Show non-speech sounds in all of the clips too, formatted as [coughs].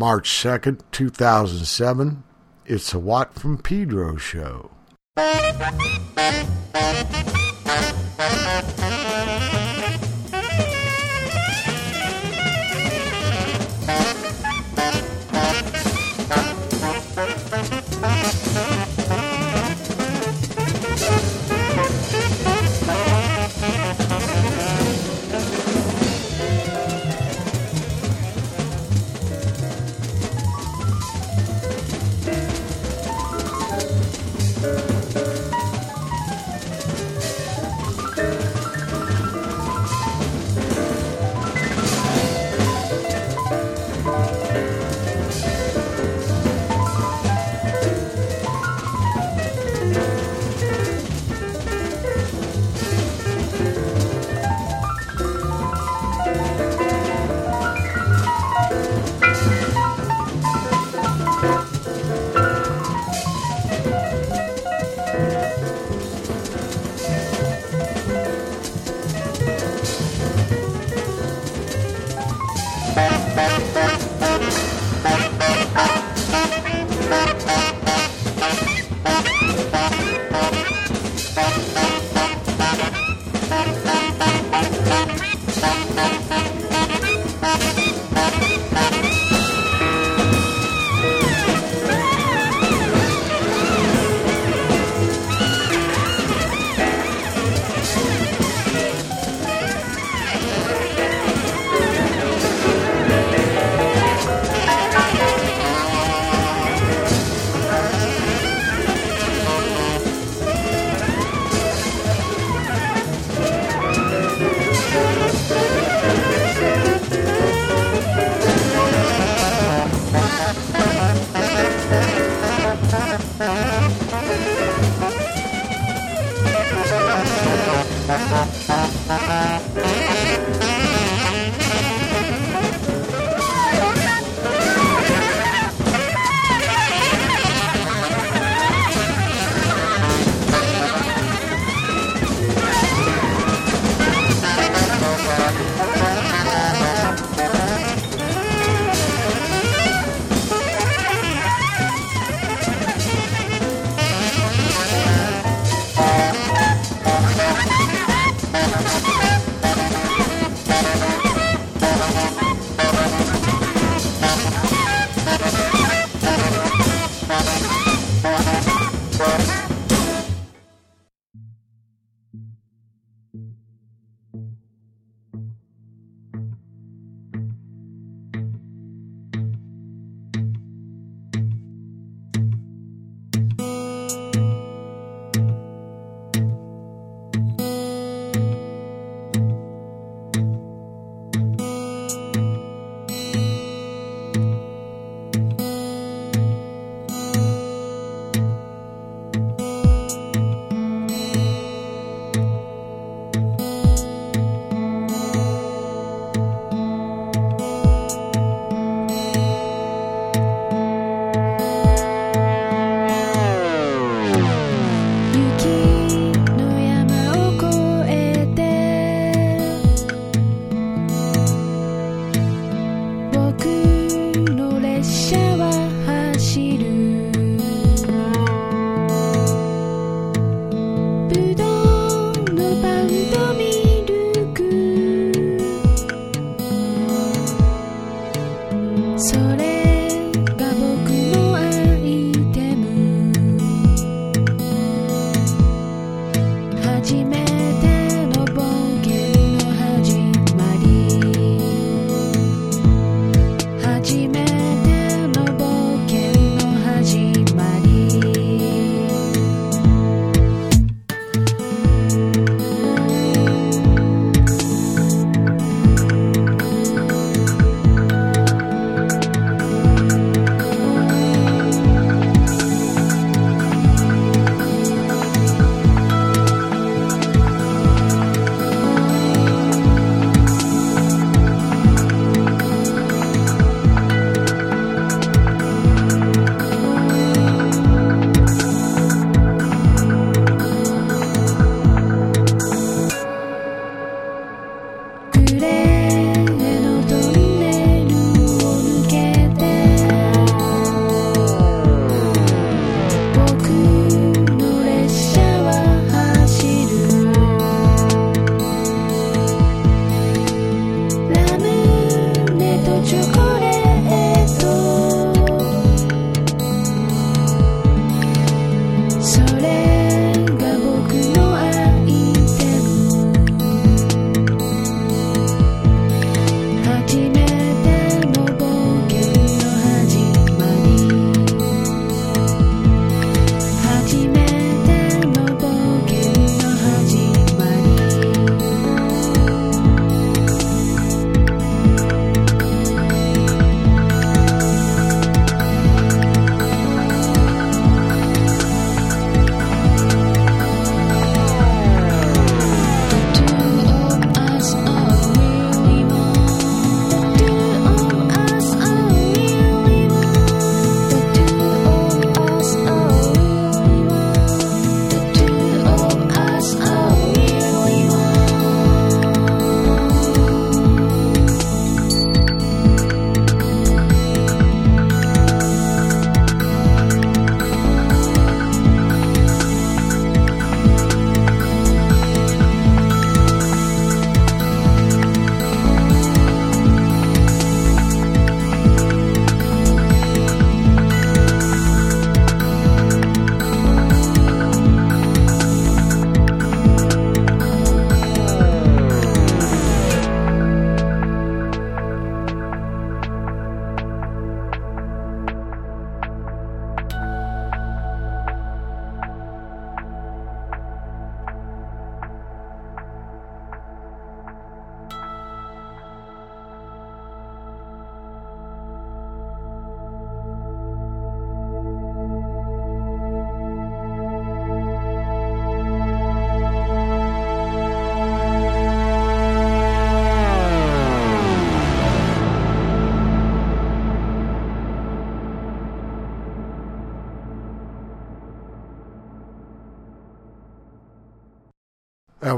March 2nd, 2007. It's a Watt from Pedro show.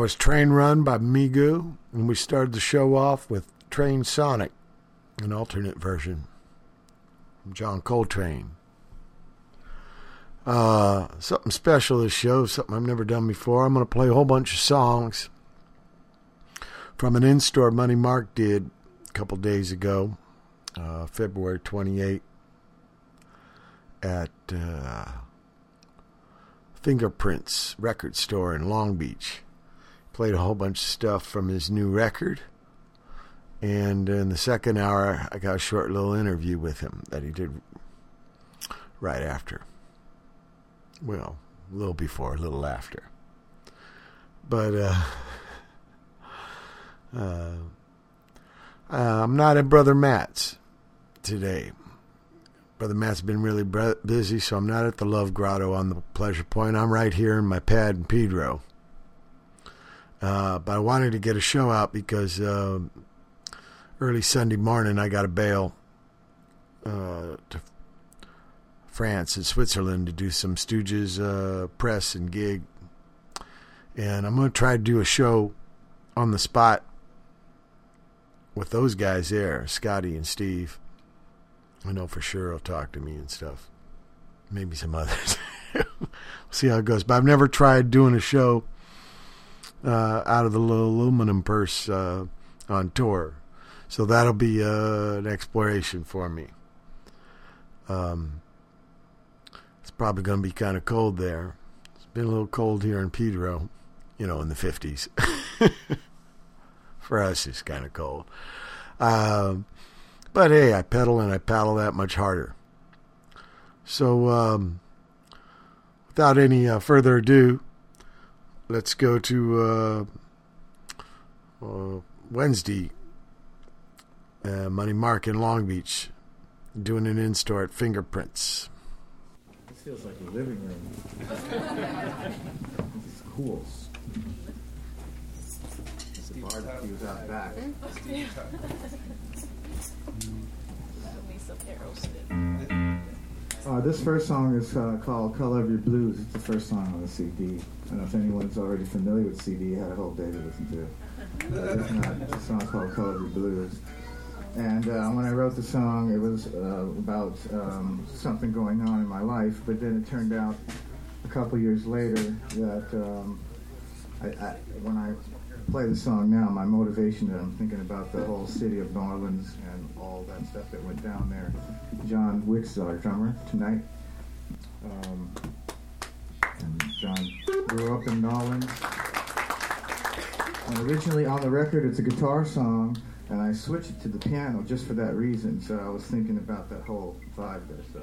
Was Train Run by Mi-Gu, and we started the show off with Tranesonic, an alternate version from John Coltrane. Uh, something special this show, something I've never done before. I'm going to play a whole bunch of songs from an in-store Money Mark did a couple days ago, uh, February 28 at uh, Fingerprints Record Store in Long Beach. Played a whole bunch of stuff from his new record. And in the second hour, I got a short little interview with him that he did right after. Well, a little before, a little after. But uh, [laughs] uh, uh, I'm not at Brother Matt's today. Brother Matt's been really busy, so I'm not at the Love Grotto on the Pleasure Point. I'm right here in my pad in Pedro. Uh, but I wanted to get a show out because uh, early Sunday morning I got to bail uh, to France and Switzerland to do some Stooges uh, press and gig. And I'm going to try to do a show on the spot with those guys there, Scotty and Steve. I know for sure he'll talk to me and stuff. Maybe some others. [laughs] we'll see how it goes. But I've never tried doing a show uh, out of the little aluminum purse uh, on tour. So that'll be uh, an exploration for me. Um, it's probably going to be kind of cold there. It's been a little cold here in Pedro, you know, in the 50s. [laughs] For us, it's kind of cold. Um, but hey, I pedal and I paddle that much harder. So, um, without any uh, further ado, let's go to uh, uh, Wednesday. Uh, Money Mark in Long Beach, doing an in store at Fingerprints. This feels like a living room. [laughs] it's cool. There's a barbecue out back. [laughs] Uh, this first song is uh, called Color of Your Blues. It's the first song on the CD. I don't know if anyone's already familiar with CD. Had a whole day to listen to it. it's not. A song called Color of Your Blues. And uh, when I wrote the song, it was uh, about um, something going on in my life. But then it turned out a couple years later that um, I, I, when I play the song now, my motivation that I'm thinking about the whole city of New Orleans and all that stuff that went down there. John Wicks, is our drummer, tonight. Um, John grew up in New And originally on the record, it's a guitar song, and I switched it to the piano just for that reason. So I was thinking about that whole vibe there. So.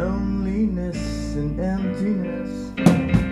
loneliness and emptiness.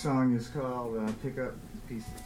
Next song is called uh, Pick Up Pieces.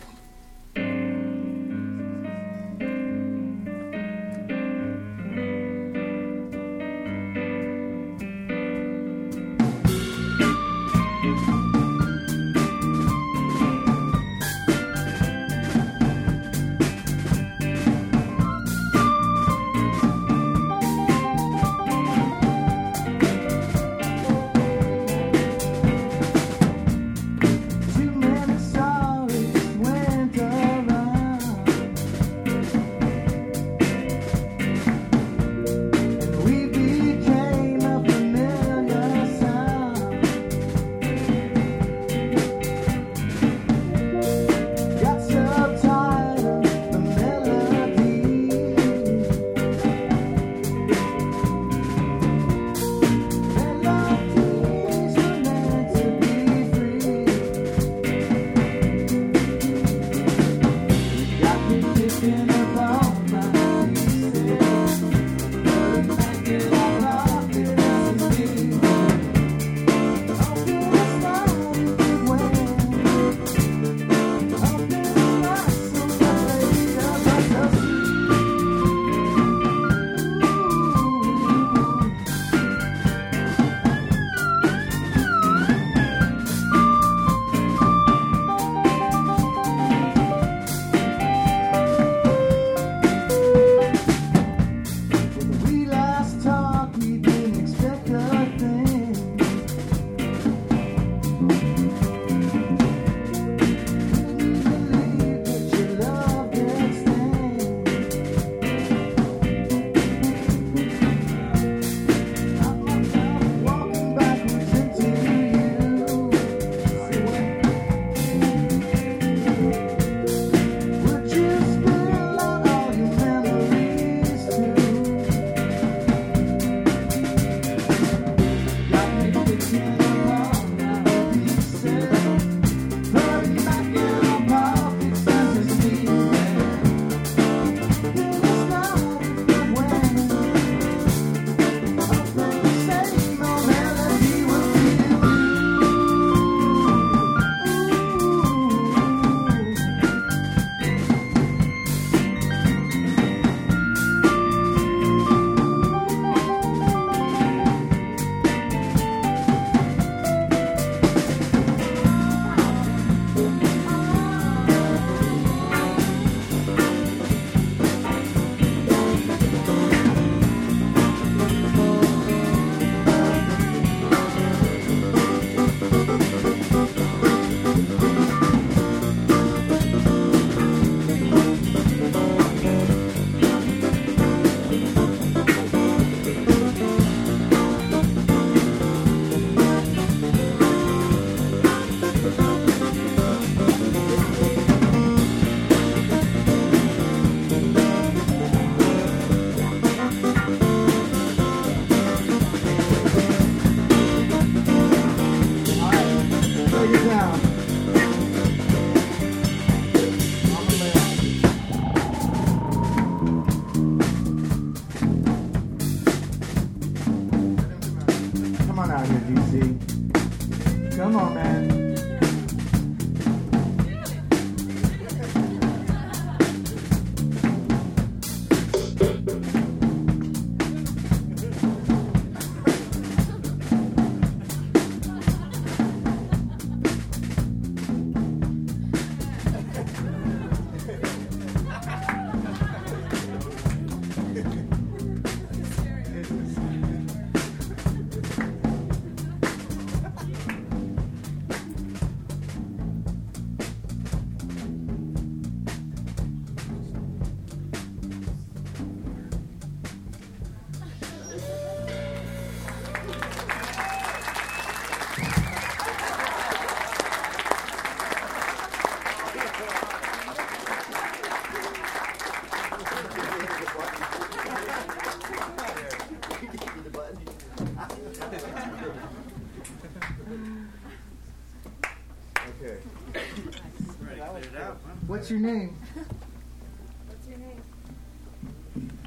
What's your name? [laughs] What's your name?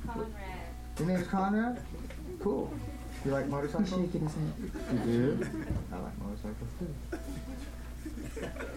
Conrad. Your name's Conrad? cool. You like He's motorcycles? shaking his head. You do? [laughs] I like motorcycles too. [laughs]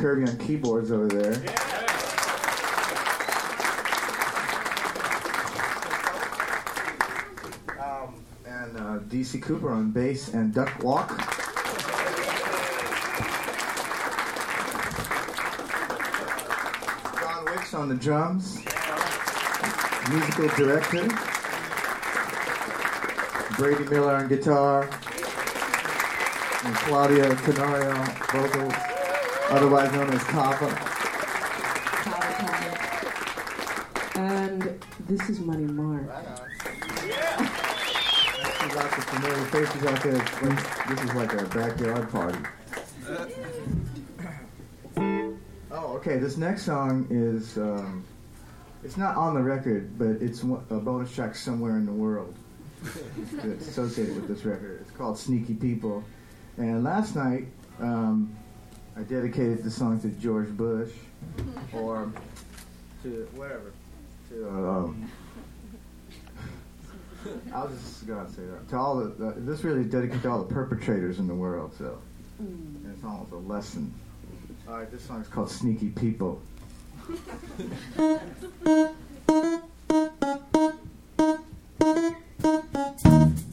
Kirby on keyboards over there. Um, and uh, DC Cooper on bass and duck walk. John Wicks on the drums. Musical director. Brady Miller on guitar and Claudia Canario vocals, otherwise known as Papa, And this is Money Mark. Right yeah. Lots of faces out there. This is like a backyard party. Oh, okay. This next song is. Um, it's not on the record, but it's a bonus track somewhere in the world that's associated with this record. It's called Sneaky People. And last night, um, I dedicated the song to George Bush or to whatever. To um, I'll just go and say that to all the, the this really is dedicated to all the perpetrators in the world. So mm. and it's almost a lesson. All right, this song is called "Sneaky People." [laughs]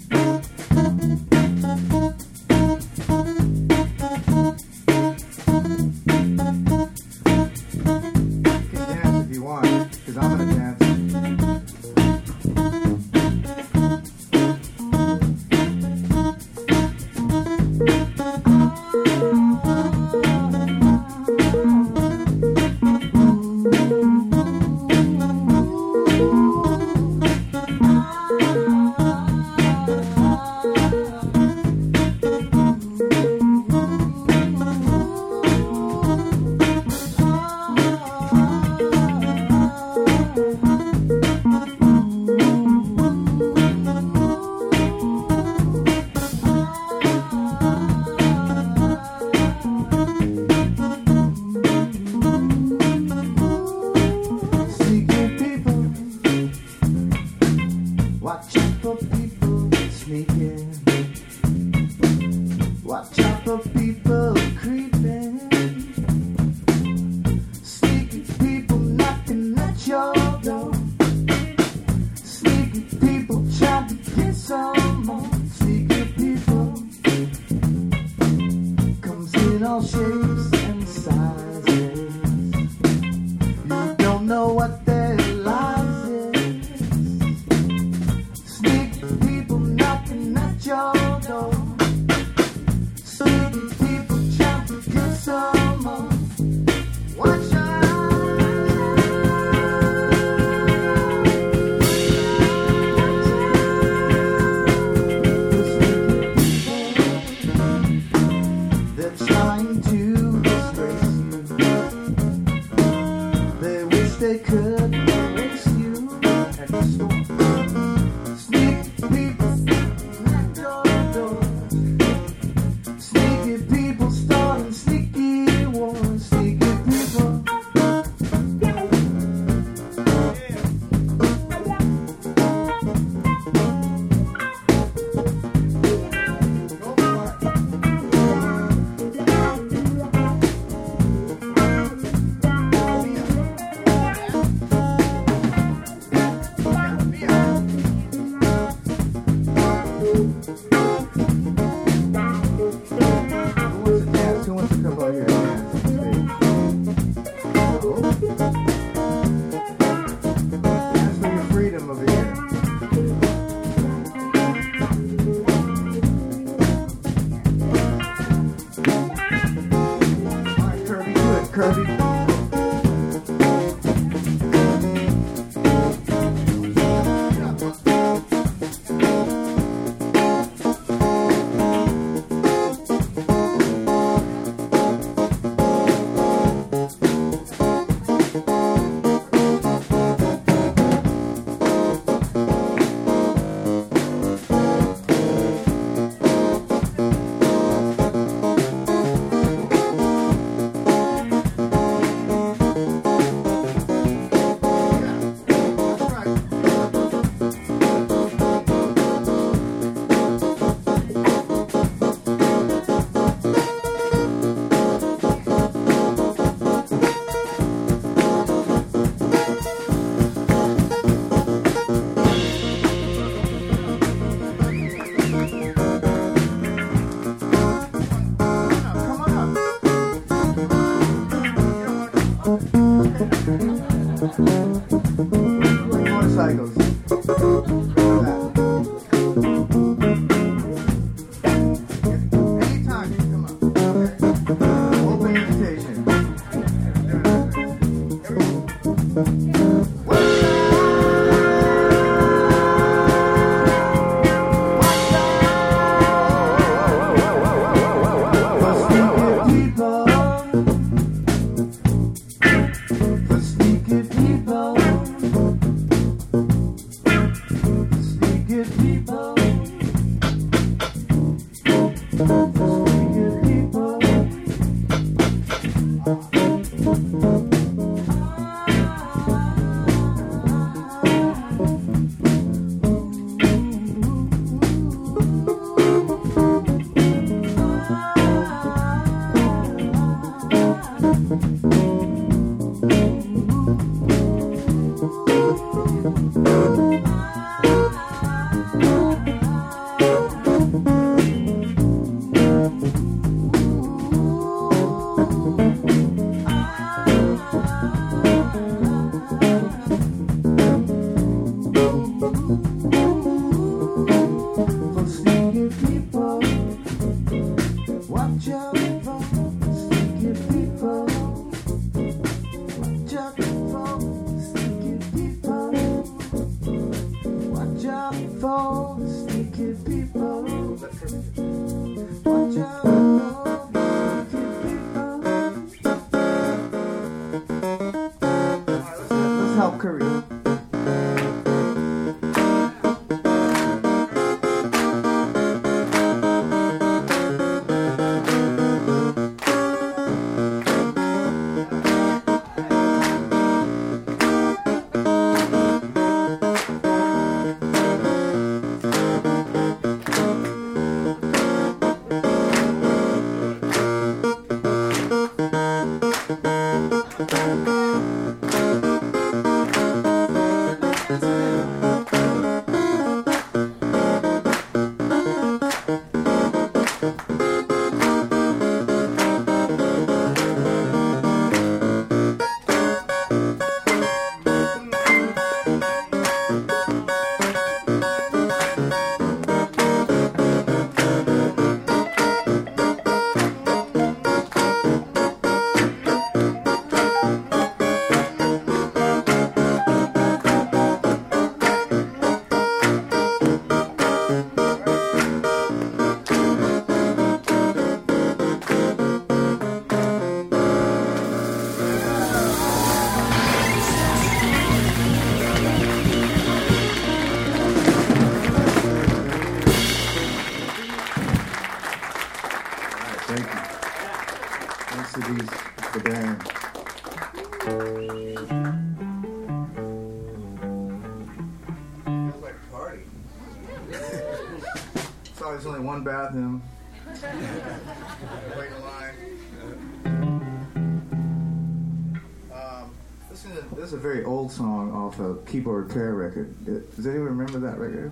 record. Does anyone remember that record?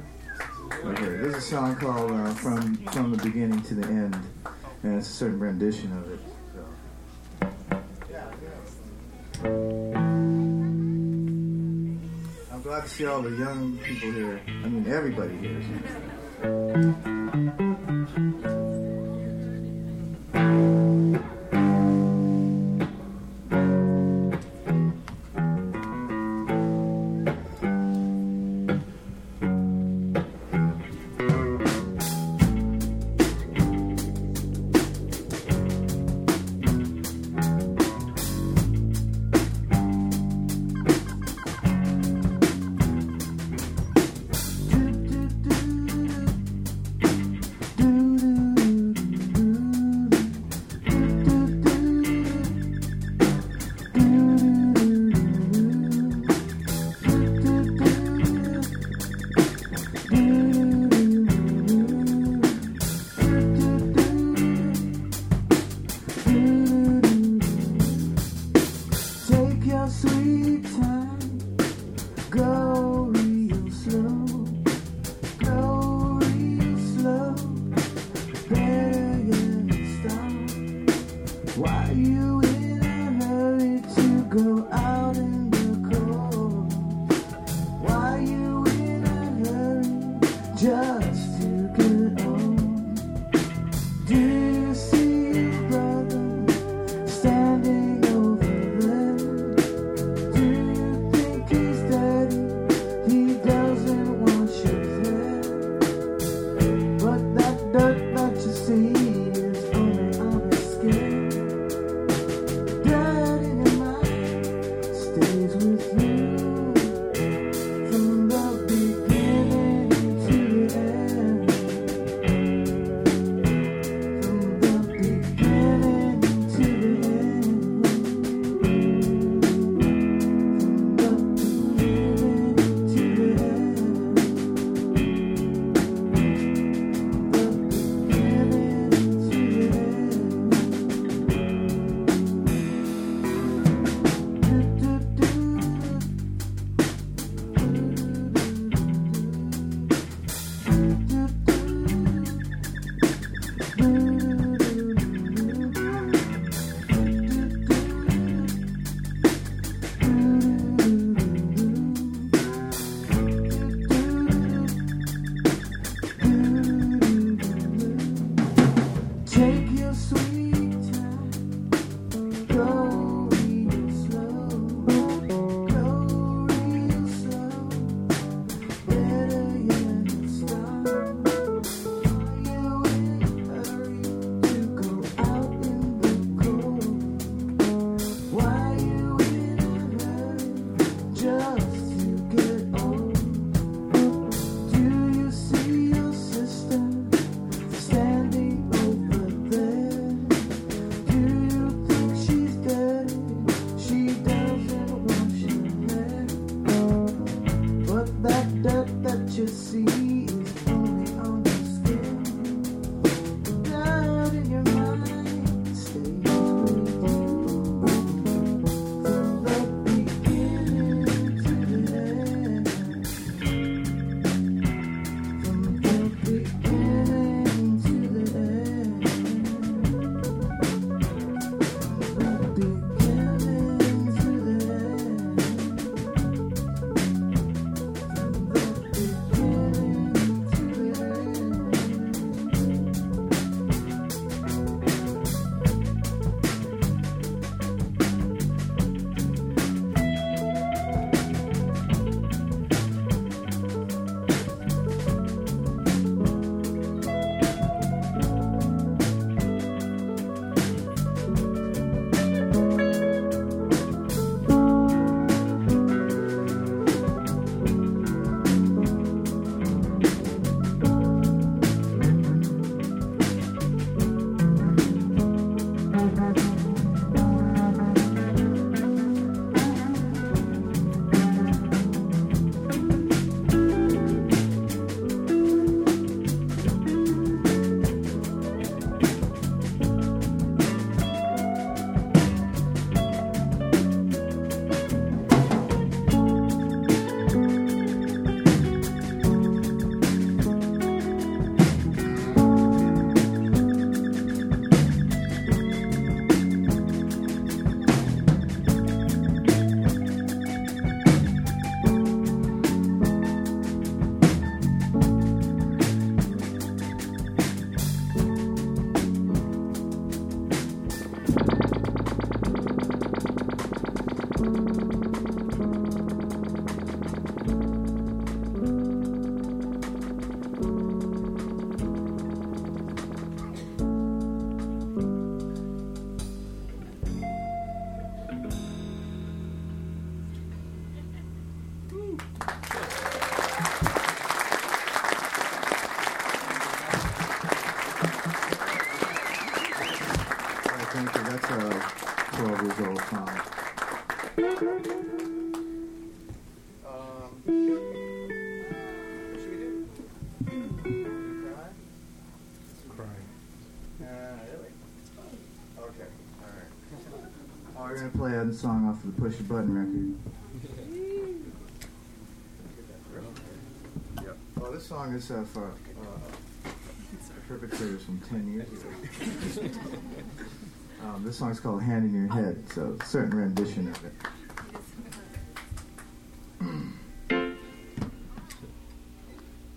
Okay, there's a song called uh, "From From the Beginning to the End," and it's a certain rendition of it. I'm glad to see all the young people here. I mean, everybody here. play a song off of the Push a Button record. Yep. Oh, this song is uh, for uh, perpetrators from 10 years ago. [laughs] um, this song's called Hand in Your Head, so certain rendition of it.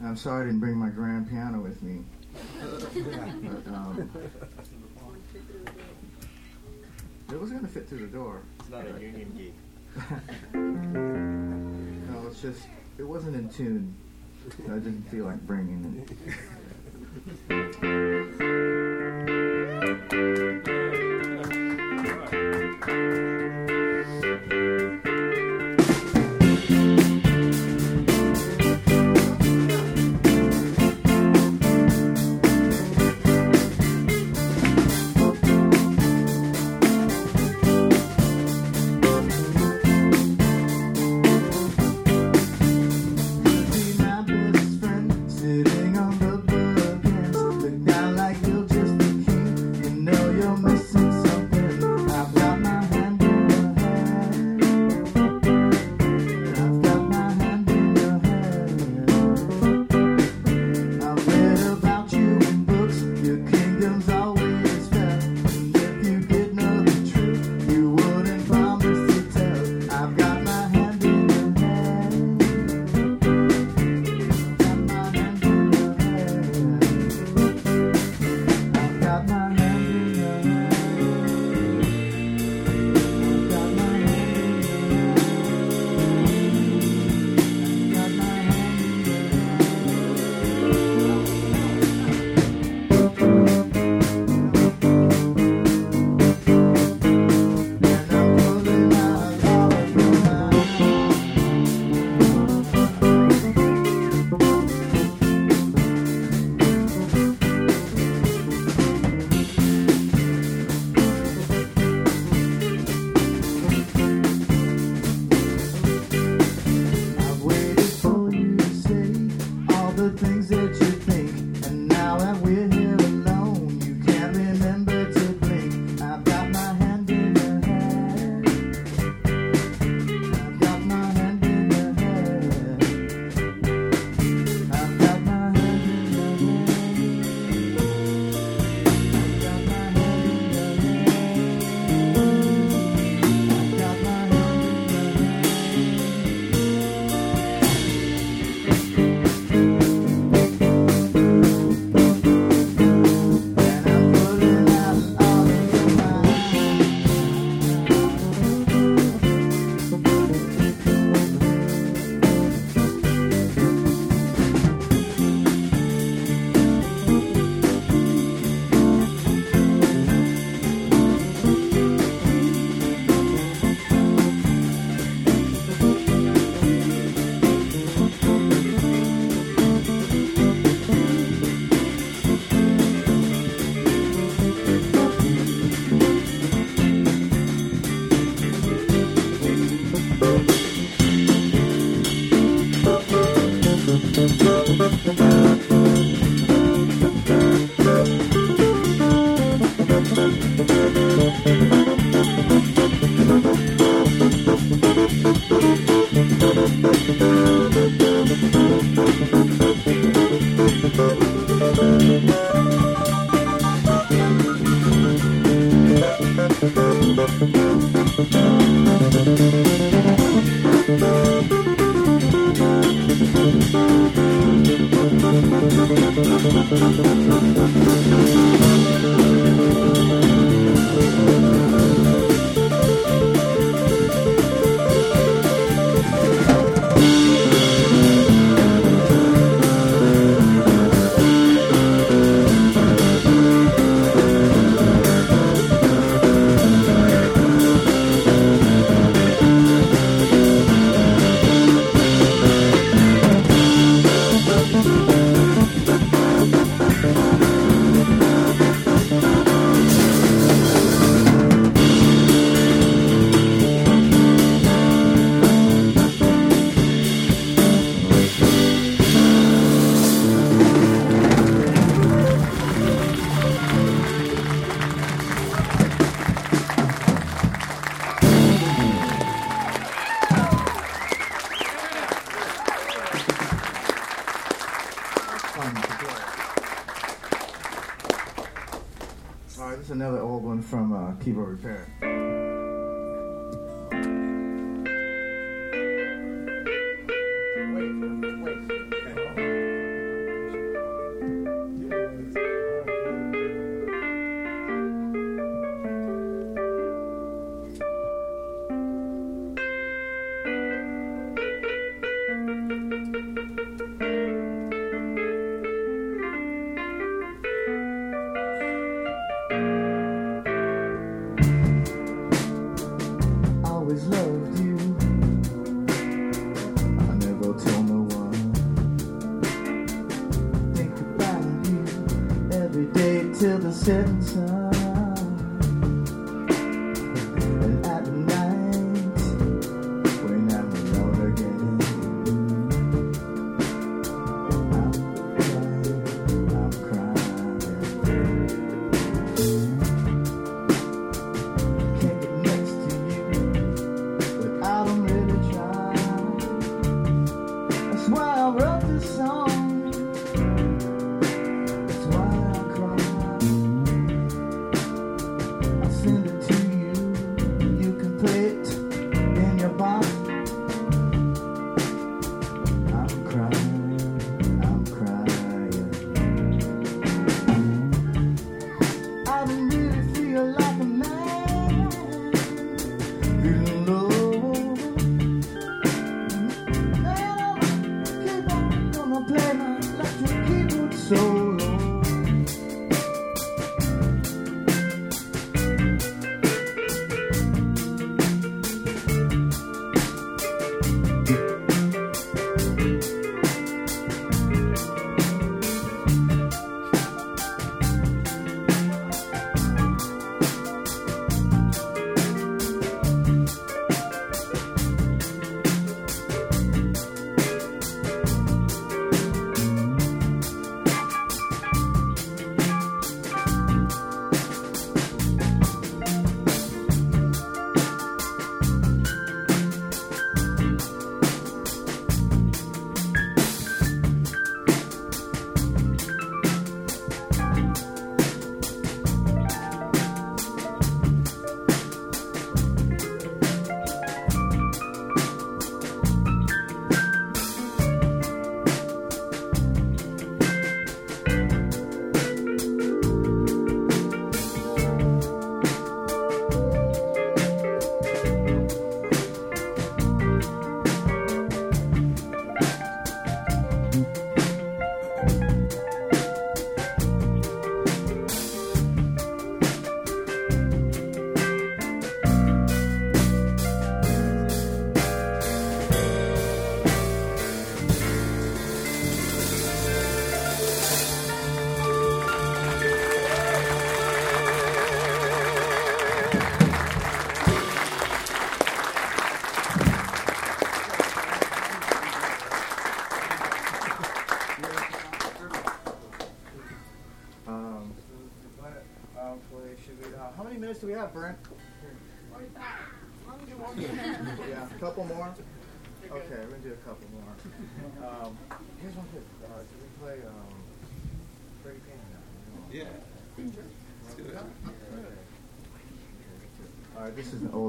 I'm sorry I didn't bring my grand piano with me. [laughs] but, um, it was going to fit through the door. It's not a union geek. [laughs] no, it's just, it wasn't in tune. I didn't feel like bringing it. [laughs]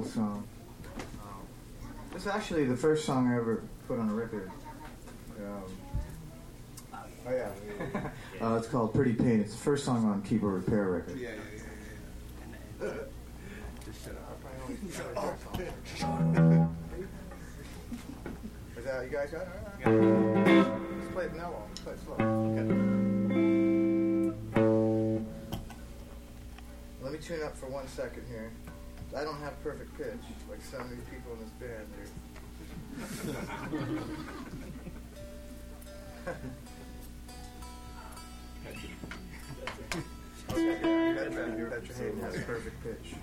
song. Um, this is actually the first song I ever put on a record. Um, oh yeah. [laughs] uh, it's called Pretty Pain. It's the first song on Keyboard Repair record. Yeah, yeah, yeah. I don't have perfect pitch like so many people in this band do. okay, yeah, Petra, Petra Haden has perfect pitch.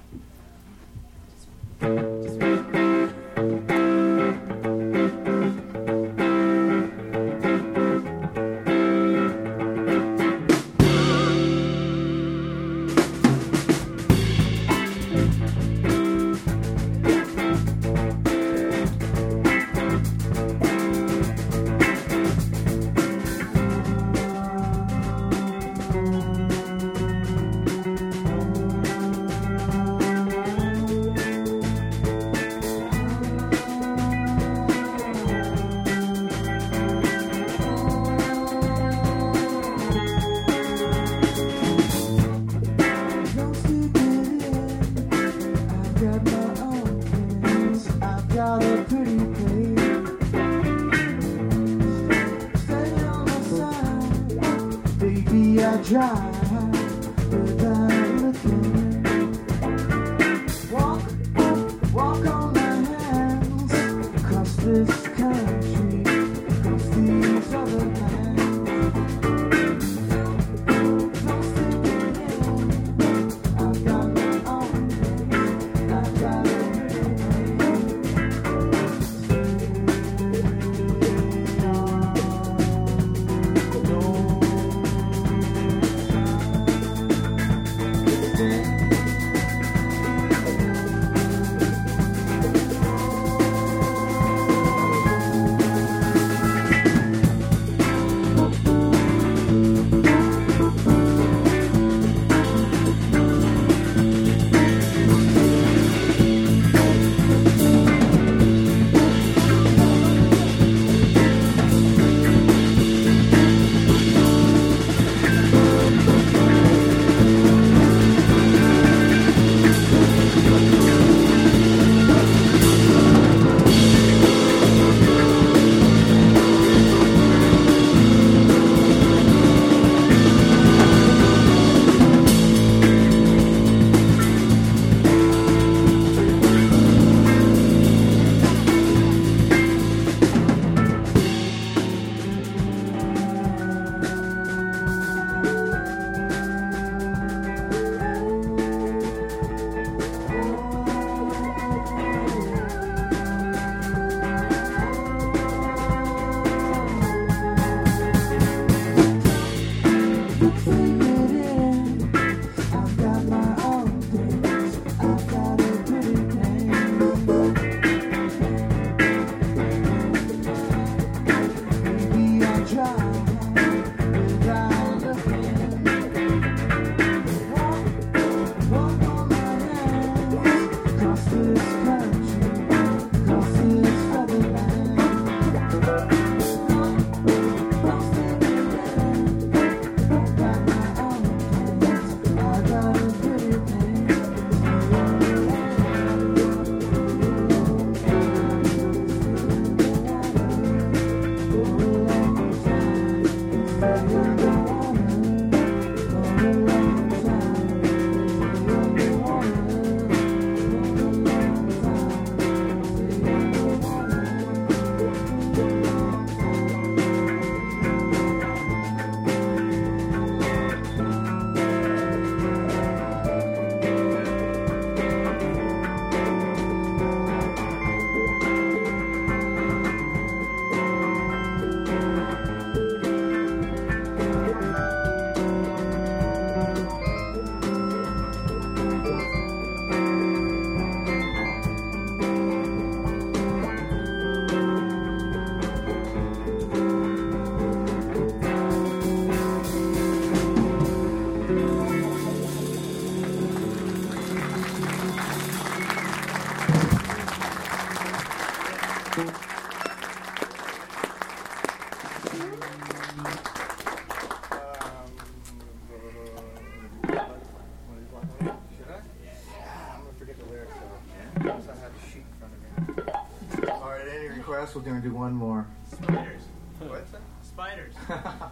We're going to do one more. Spiders. What's that? Spiders. [laughs] I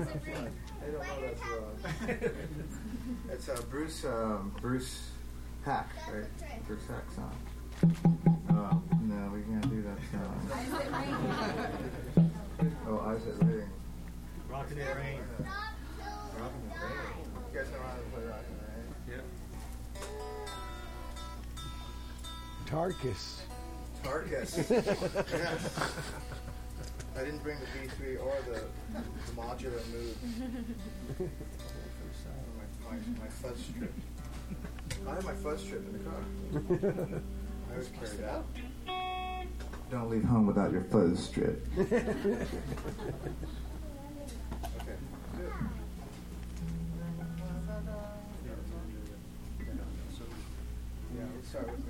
don't know that's wrong. [laughs] it's uh, Bruce um, Bruce Haack, right? Bruce Haack song. [laughs] I didn't bring the B3 or the, the modular Moog. my, my, my fuzz strip. I have my fuzz strip in the car. I was carried out. Don't leave home without your fuzz strip. okay. Yeah, let's start with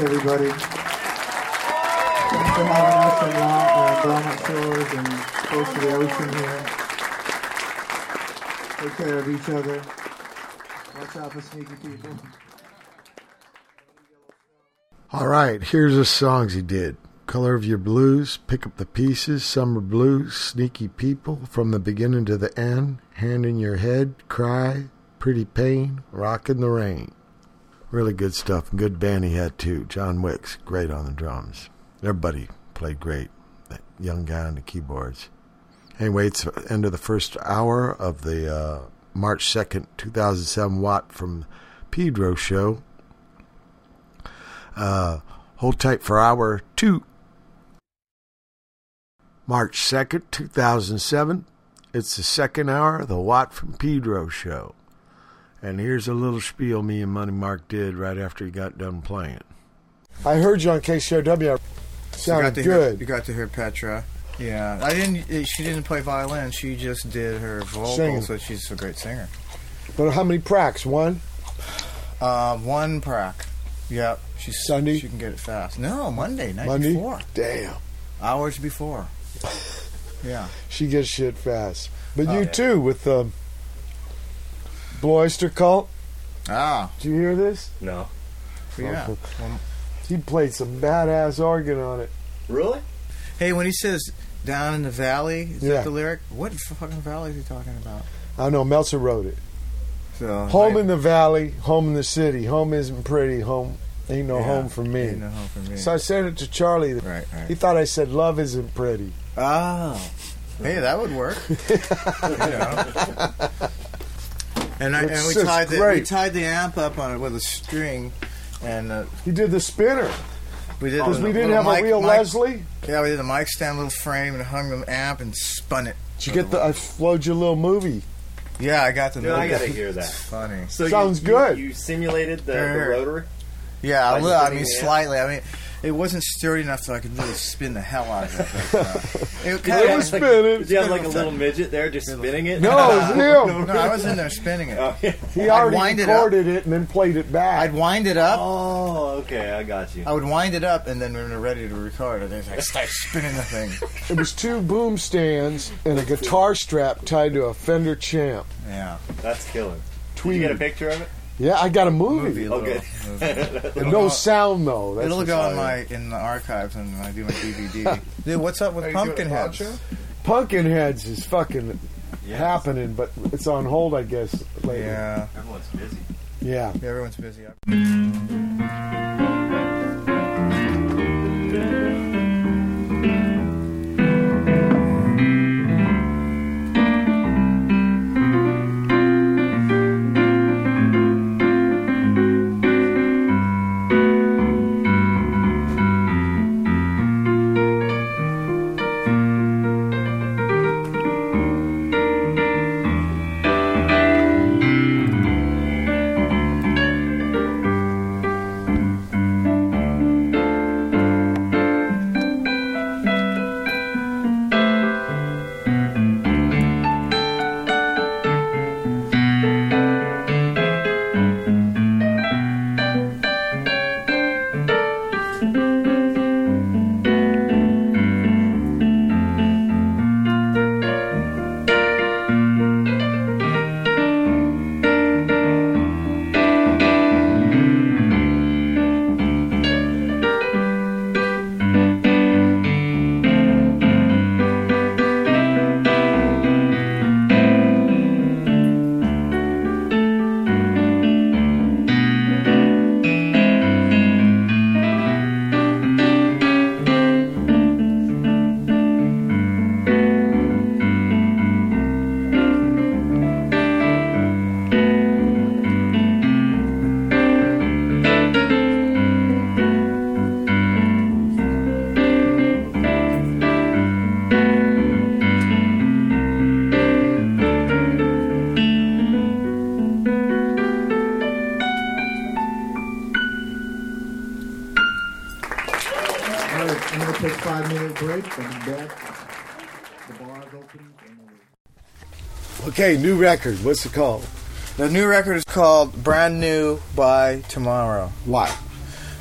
everybody. Thanks for having us in uh, Belmont Shores and close to the ocean here. Take care of each other. Watch out for sneaky people. All right, here's the songs he did. Color of Your Blues, Pick Up the Pieces, Summer Blues, Sneaky People, From the Beginning to the End, Hand in Your Head, Cry, Pretty Pain, Rock in the Rain. Really good stuff. Good band he had too. John Wicks, great on the drums. Everybody played great. That young guy on the keyboards. Anyway, it's the end of the first hour of the uh, March 2nd, 2007 Watt from Pedro show. Uh, hold tight for hour two. March 2nd, 2007. It's the second hour of the Watt from Pedro show. And here's a little spiel me and Money Mark did right after he got done playing. I heard you on KCRW. You got Sounded hear- good. you got to hear Petra. Yeah, I didn't. eh, She didn't play violin. She just did her vocals, Singing. so she's a great singer. But how many pracs? One? Uh, one prac. Yep. She's Sunday? She can get it fast. No, Monday night Monday? before. Damn. Hours before. [laughs] Yeah. She gets shit fast. But Oh, you yeah. too with the Blue Oyster Cult. Ah. Did you hear this? No. Yeah. Well, He played some badass organ on it. Really? Hey, when he says down in the valley, is Yeah. that the lyric? What fucking valley is he talking about? I know Meltzer wrote it. So Home I- in the valley, home in the city. Home isn't pretty. Home ain't no Yeah, home for me. Ain't no home for me. So I sent it to Charlie. right, He thought I said love isn't pretty. Oh, hey, that would work. [laughs] you know. And, I, and we just tied the we tied the amp up on it with a string, and uh, He did the spinner we did because we didn't have mic- a real mic- Leslie. Yeah, we did a mic stand, little frame, and hung the amp and spun it. Did you get the? I flowed you a little movie. Yeah, I got the. Dude, I gotta hear that. It's funny. So you- Sounds you, good. You, simulated the, the Sure. rotary. Yeah, a little, I mean, slightly. I mean, it wasn't sturdy enough so I could really spin the hell out of it. But, uh, [laughs] it Did you It was like, spinning. Did you have like a little midget there just spinning it? No, it was him. no, I was in there spinning it. [laughs] Oh, yeah. He already wind it up. recorded it and then played it back. I'd wind it up. Oh, okay, I got you. I would wind it up, and then when we're ready to record, I'd like, start spinning the thing. It was two boom stands and a guitar strap tied to a Fender Champ. Yeah, That's killer. Did you get a picture of it? Yeah, I got a movie. movie. a little- good. No go- sound though. That's It'll go on in my in the archives when I do my [laughs] DVD. Dude, what's up with Are you doing a Pumpkinheads? pod show? Pumpkinheads is fucking happening, but it's on hold, I guess. Later. Yeah, Everyone's busy. Yeah. everyone's busy. Okay, new record. What's it called? The new record is called "Brand New" by Tomorrow. Why?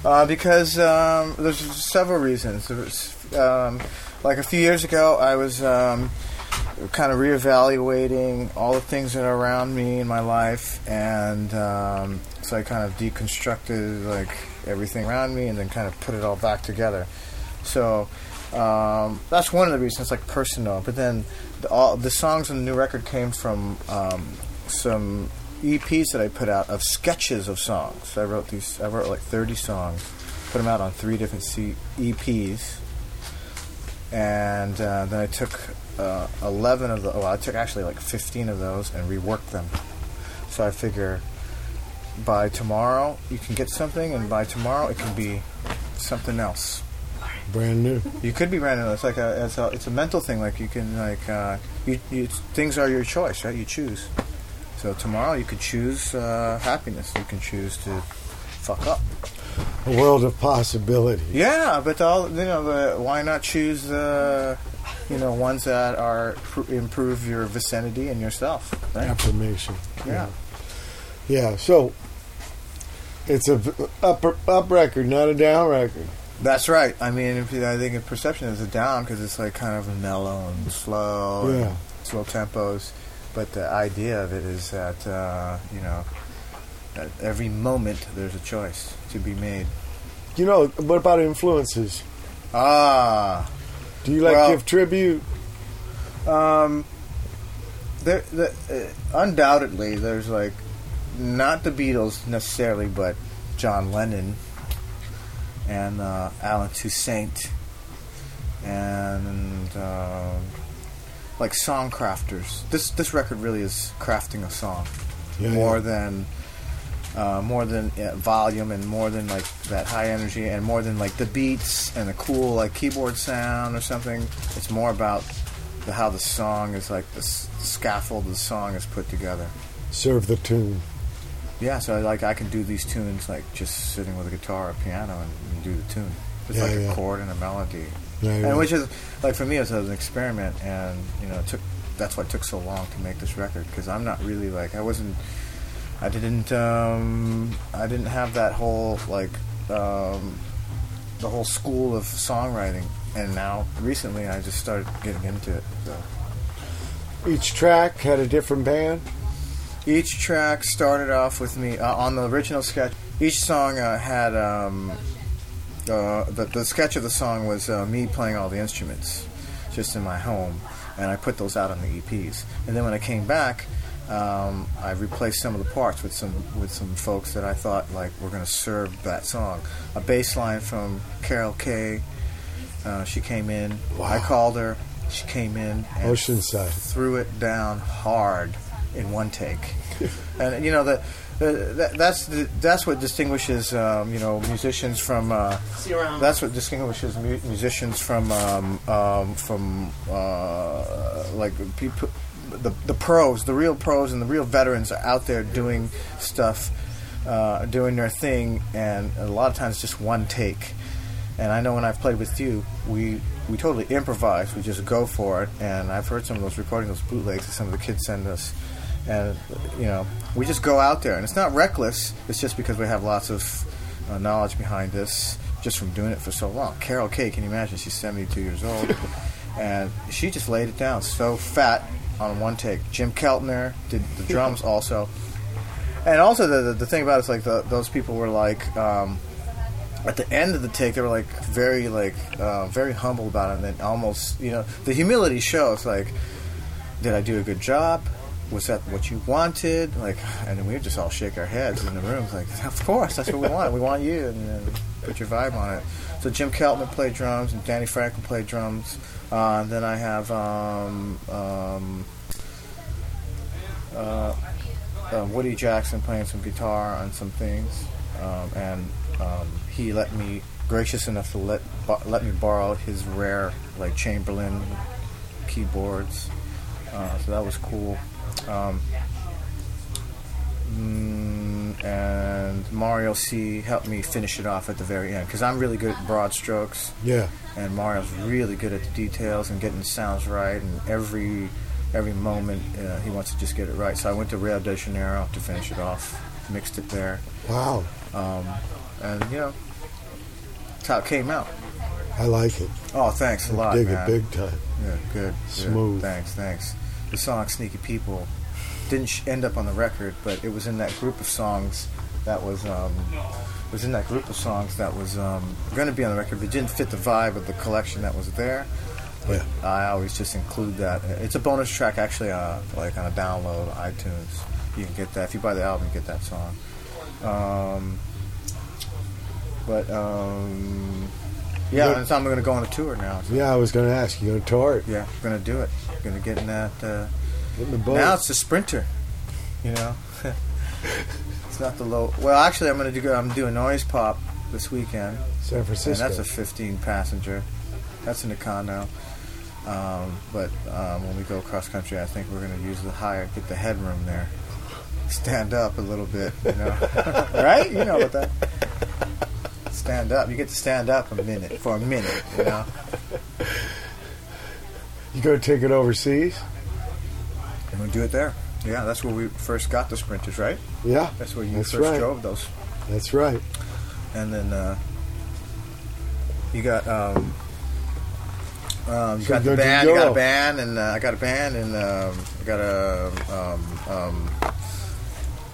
Uh, because um, there's several reasons. There's, um, like a few years ago, I was um, kind of reevaluating all the things that are around me in my life, and um, so I kind of deconstructed like everything around me, and then kind of put it all back together. So um, that's one of the reasons, like personal. But then the, all the songs on the new record came from um, some EPs that I put out of sketches of songs. I wrote these. I wrote like 30 songs, put them out on three different C- EPs, and uh, then I took uh, 11 of the. Oh, I took actually like 15 of those and reworked them. So I figure by tomorrow you can get something, and by tomorrow it can be something else. Brand new. You could be random. It's like a it's a, it's a mental thing. Like you can like uh, you, you things are your choice, right? You choose. So tomorrow you could choose uh, happiness. You can choose to fuck up. A world of possibilities. Yeah, but all you know, the, why not choose uh, you know ones that are pr- improve your vicinity and yourself, right? Affirmation. Yeah. Yeah. So it's a up up record, not a down record. That's right. I mean, if, I think perception is a down because it's like kind of mellow and slow, Yeah. and slow tempos. But the idea of it is that uh, you know, at every moment there's a choice to be made. You know, what about influences? Ah, Do you like Well- give tribute? Um, there, the, uh, undoubtedly, there's like not the Beatles necessarily, but John Lennon and uh, Allen Toussaint and um like song crafters. This this record really is crafting a song Yeah, more yeah. than. Uh, more than uh, volume and more than like that high energy and more than like the beats and the cool like keyboard sound or something. It's more about the, how the song is like the, s- the scaffold of the song is put together. Serve the tune. Yeah, so like I can do these tunes like just sitting with a guitar or piano and, and do the tune. It's Yeah, like yeah. a chord and a melody, Yeah, and which is like for me it was an experiment, and you know it took that's why it took so long to make this record because I'm not really like I wasn't I didn't um, I didn't have that whole like um, the whole school of songwriting, and now recently I just started getting into it. So. Each track had a different band. Each track started off with me uh, on the original sketch. Each song uh, had um, uh, the the sketch of the song was uh, me playing all the instruments, just in my home, and I put those out on the EPs. And then when I came back, um, I replaced some of the parts with some with some folks that I thought like were going to serve that song. A bass line from Carol Kaye. Uh, she came in. I called her. She came in. And Oceanside. threw it down hard in one take. [laughs] and you know the, the that, that's the, that's what distinguishes um, you know musicians from. Uh, See you around. that's what distinguishes mu- musicians from um, um, from uh, like people, the the pros, the real pros, and the real veterans are out there doing stuff, uh, doing their thing, and a lot of times just one take. And I know when I've played with you, we we totally improvise. We just go for it. And I've heard some of those recordings, those bootlegs that some of the kids send us. And you know, we just go out there, and it's not reckless. It's just because we have lots of uh, knowledge behind this, just from doing it for so long. Carol Kaye, can you imagine? She's 72 years old, [laughs] and she just laid it down so fat on one take. Jim Keltner did the drums also, and also the the, the thing about it is like the, those people were like. Um, at the end of the take, they were like very like uh, very humble about it, and then almost you know the humility shows like, did I do a good job? Was that what you wanted? Like, and then we would just all shake our heads in the room, like, of course, that's what we want. We want you, and then put your vibe on it. So Jim Keltner played drums, and Danny Franklin played drums. Uh, then I have um, um, uh, uh, Woody Jackson playing some guitar on some things, um, and um, he let me gracious enough to let let me borrow his rare like Chamberlin keyboards. Uh, so that was cool. Um, mm, and Mario C helped me finish it off at the very end because I'm really good at broad strokes Yeah. and Mario's really good at the details and getting the sounds right, and every every moment uh, he wants to just get it right. So I went to Rio de Janeiro to finish it off, mixed it there, Wow. um, and you know, that's how it came out. I like it. Oh, thanks a lot, Dig man. it big time. Yeah, good, good. Smooth. Thanks, thanks. The song "Sneaky People" didn't sh- end up on the record, but it was in that group of songs that was um, was in that group of songs that was um, going to be on the record, but didn't fit the vibe of the collection that was there. Yeah. I always just include that. It's a bonus track, actually, uh, like on a download, iTunes. You can get that if you buy the album. You get that song. Um, but um, yeah, and so I'm going to go on a tour now. So Yeah, I was going to ask you. Going to tour it yeah, gonna do it. Gonna get in that. Uh, the boat. now it's the sprinter. You know, [laughs] it's not the low. Well, actually, I'm gonna do. I'm doing noise pop this weekend, San Francisco. and that's a 15 passenger. That's in the condo. Um, but um, when we go cross country, I think we're gonna use the higher, get the headroom there, stand up a little bit. You know, [laughs] right? You know what that. Stand up. You get to stand up a minute for a minute. You know. you to take it overseas? And we do it there. Yeah, that's where we first got the sprinters, right? Yeah. That's where you That's first right. drove those. That's right. And then uh, you got um, um, you So got the band. You got a band, and uh, I got a band, and um, I got a um, um,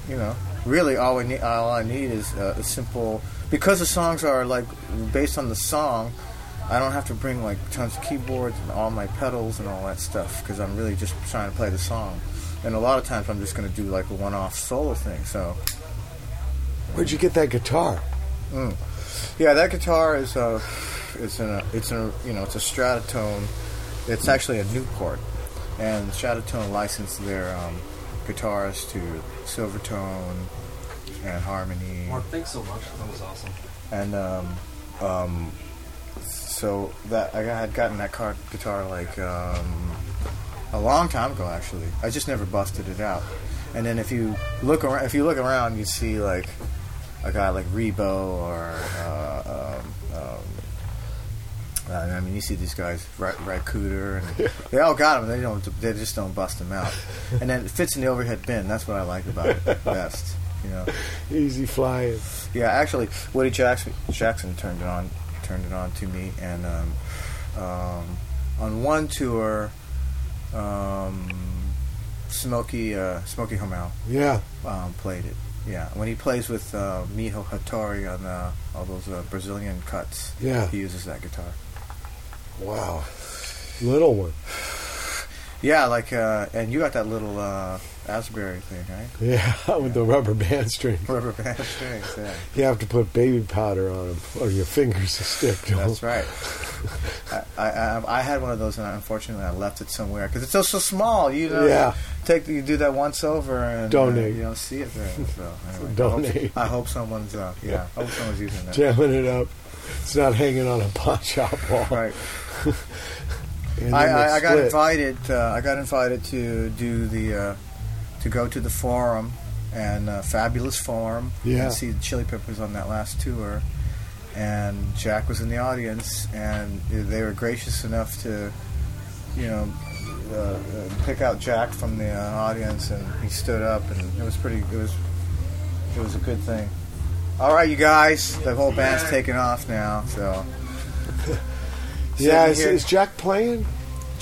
you know, really all I need all I need is uh, a simple because the songs are like based on the song. I don't have to bring like tons of keyboards and all my pedals and all that stuff because I'm really just trying to play the song. And a lot of times I'm just going to do like a one-off solo thing. So Where'd you get that guitar? yeah, that guitar is a it's in a it's a you know it's a Stratotone. It's actually a Newport, and Stratotone licensed their um, guitars to Silvertone and Harmony. Mark, thanks so much. That was awesome. and um, um, so that I had gotten that car guitar like um, a long time ago. Actually, I just never busted it out. And then if you look around, if you look around, you see like a guy like Ribot or uh, um, um, I mean, you see these guys, Ra- Ry Cooder, and they all got them. They don't, they just don't bust them out. And then it fits in the overhead bin. That's what I like about it [laughs] best. You know. Easy flying. Yeah, actually, Woody Jackson, Jackson turned it on, turned it on to me, and um, um, on one tour, um, Smokey uh, Smokey Hormel Yeah. um, played it. Yeah, when he plays with uh, Miho Hattori on uh, all those uh, Brazilian cuts, Yeah. he uses that guitar. Wow. Little one. [sighs] Yeah, like, uh, and you got that little uh, Ashbory thing, right? Yeah, [laughs] with the rubber band string. Rubber band strings. Yeah, You have to put baby powder on them, or your fingers will stick to that's right. I, I, I, had one of those, and unfortunately, I left it somewhere because it's so so small. You know, Yeah. take you do that once over and Donate. Uh, you don't see it there. So [laughs] anyway, Donate. I hope, I hope someone's uh, yeah, I hope someone's using that. Jamming it up. It's not hanging on a pawn shop wall. Right. [laughs] I, I, I got invited. Uh, I got invited to do the uh, to go to the forum and uh, fabulous forum Yeah. and see the Chili Peppers on that last tour. And Jack was in the audience, and they were gracious enough to, you know, uh, uh, pick out Jack from the uh, audience, and he stood up, and it was pretty. It was it was a good thing. All right, you guys, the whole band's taking off now, so. [laughs] Yeah, Sitting is, Jack playing?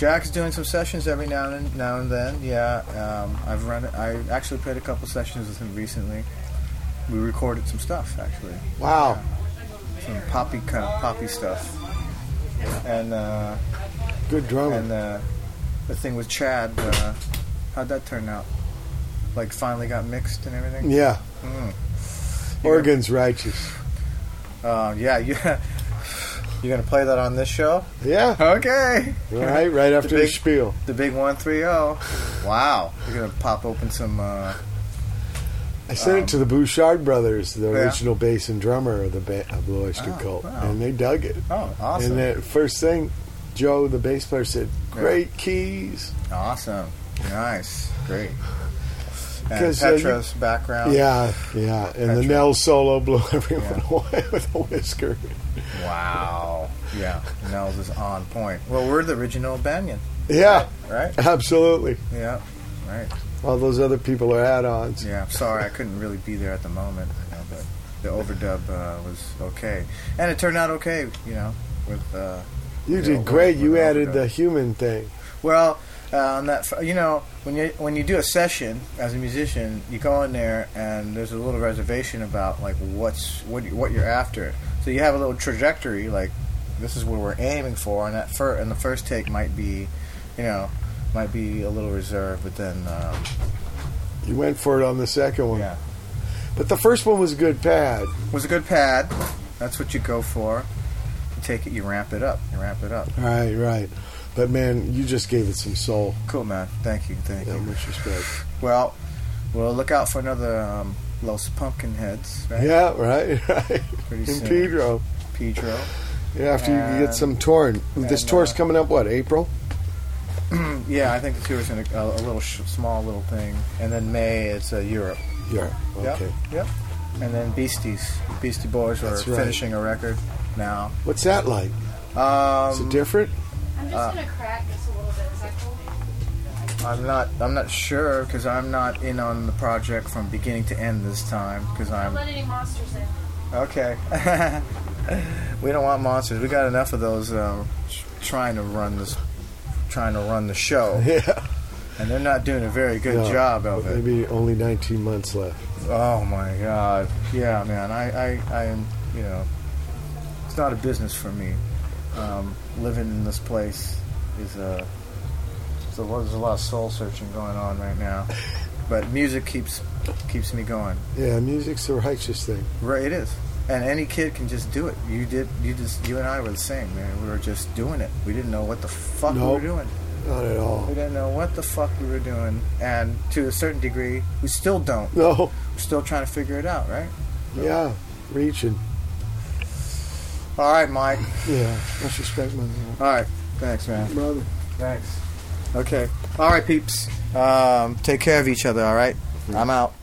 Jack's doing some sessions every now and now and then. Yeah, um, I've run. I actually played a couple sessions with him recently. We recorded some stuff actually, Wow. some poppy kind of poppy stuff, and uh, Good drumming. and uh, the thing with Chad. Uh, how'd that turn out? Like finally got mixed and everything. yeah. Mm. Organ's righteous. Uh, yeah, [laughs] you. You gonna play that on this show? Yeah. Okay. Right, right after the, big- spiel. The big one three zero. Wow. You're gonna pop open some. Uh, I sent it to the Bouchard brothers, the Um, Yeah. original bass and drummer of the ba- of Blue Oyster Oh, Cult, wow. and they dug it. oh, awesome. And the first thing, Joe, the bass player, said, "Great keys." Awesome. Nice. Great. And 'Cause, uh, background. Yeah, yeah. And the. Nell solo blew [laughs] everyone Yeah. away with a whisker. Wow. Yeah. Nels is on point. Well, we're the original Banyan, Yeah, right? absolutely. Yeah. Right. All those other people are add-ons. Yeah. Sorry, I couldn't really be there at the moment, you know, but the overdub uh, was okay, and it turned out okay. You know, with uh, You did great. You added overdub. the human thing. Well, uh, on that, you know, when you when you do a session as a musician, you go in there and there's a little reservation about like what's what you- what you're after. So you have a little trajectory, like this is what we're aiming for, and that fir- and the first take might be, you know, might be a little reserved, but then um, You went for it on the second one. yeah, But the first one was a good pad. was a good pad. That's what you go for. You take it, you ramp it up, you ramp it up. Right, right. But man, you just gave it some soul. Cool, man. Thank you, thank Yeah, you. much respect. Well, we'll look out for another um, Los Pumpkinheads, right? Yeah, right, [laughs] right. Pretty In. Pedro. Pedro. Yeah, after you get some touring. This and, tour's uh, coming up, what, April? [clears throat] Yeah, I think the tour's in a, a, a little sh- small little thing, and then May it's uh, Europe. Yeah. Yep, Okay. Yep. And then Beasties, Beastie Boys are right. finishing a record now. What's that like? Um, Is it different? I'm just Uh, gonna crack this a little bit. Is that cool? I'm not. I'm not sure because I'm not in on the project from beginning to end this time because i Don't I'm let any monsters in. okay. [laughs] we don't want monsters. We got enough of those um, tr- trying to run this, trying to run the show, [laughs] Yeah. and they're not doing a very good No, job of it. Maybe only 19 months left. Oh my god. Yeah, man. I, I, I am, you know, it's not a business for me. Um, living in this place is uh, so there's a lot of soul searching going on right now. [laughs] But music keeps keeps me going. Yeah, music's the righteous thing. Right, it is. And any kid can just do it. You did. You just. You and I were the same, man. We were just doing it. We didn't know what the fuck we were doing. Not at all. We didn't know what the fuck we were doing, and to a certain degree, we still don't. No. We're still trying to figure it out, right? Yeah, reaching. All right, Mike. Yeah, much respect, my All right. Thanks, man. brother. Thanks. Okay. All right, peeps. Um, take care of each other. All right. I'm out.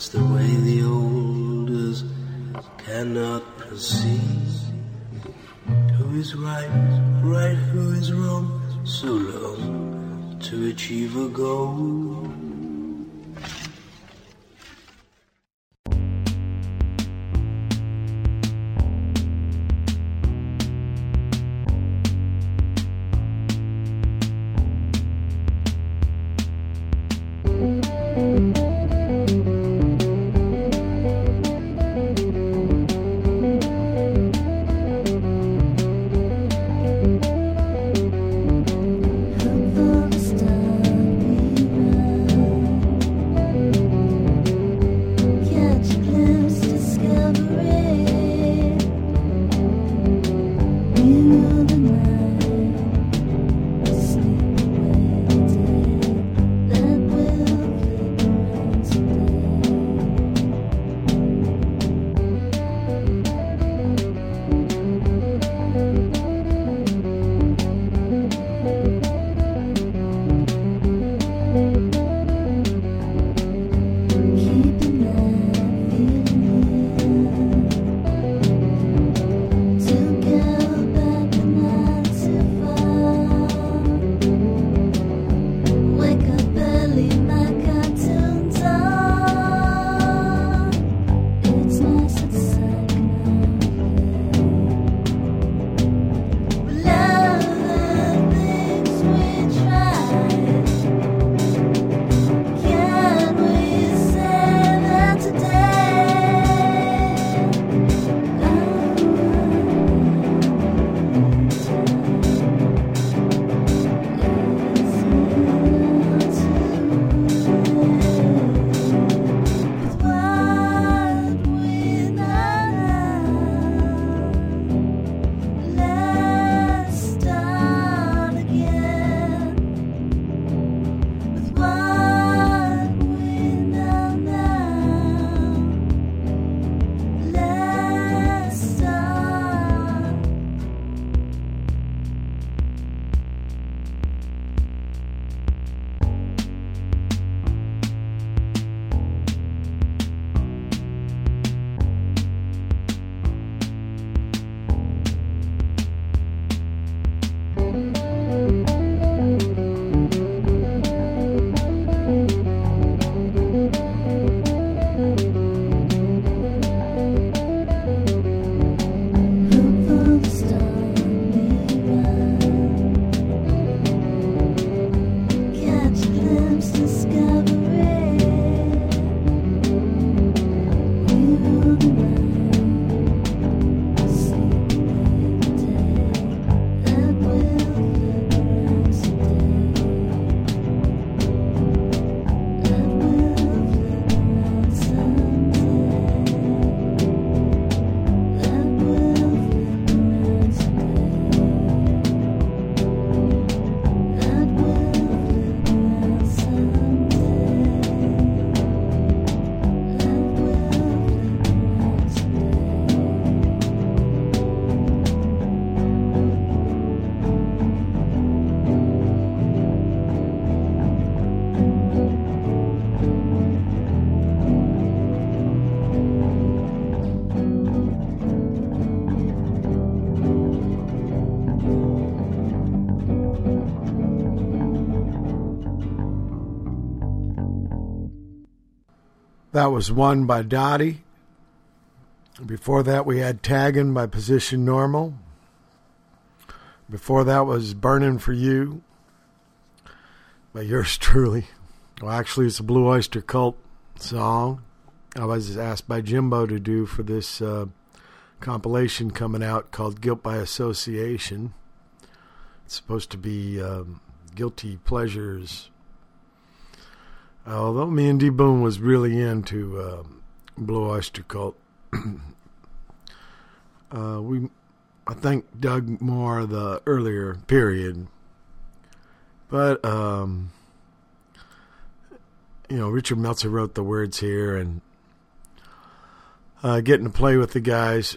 It's the way the olders cannot perceive. Who is right, right, who is wrong, so long to achieve a goal. That was won by Dottie. Before that, we had Tagging by Position Normal. Before that was Burning for You by yours truly. Well, actually, it's a Blue Oyster Cult song. I was asked by Jimbo to do for this uh, compilation coming out called Guilt by Association. It's supposed to be um, guilty pleasures. Although me and D Boon was really into uh, Blue Oyster Cult, [clears throat] uh, we I think dug more the earlier period. But um, you know, Richard Meltzer wrote the words here, and uh, getting to play with the guys.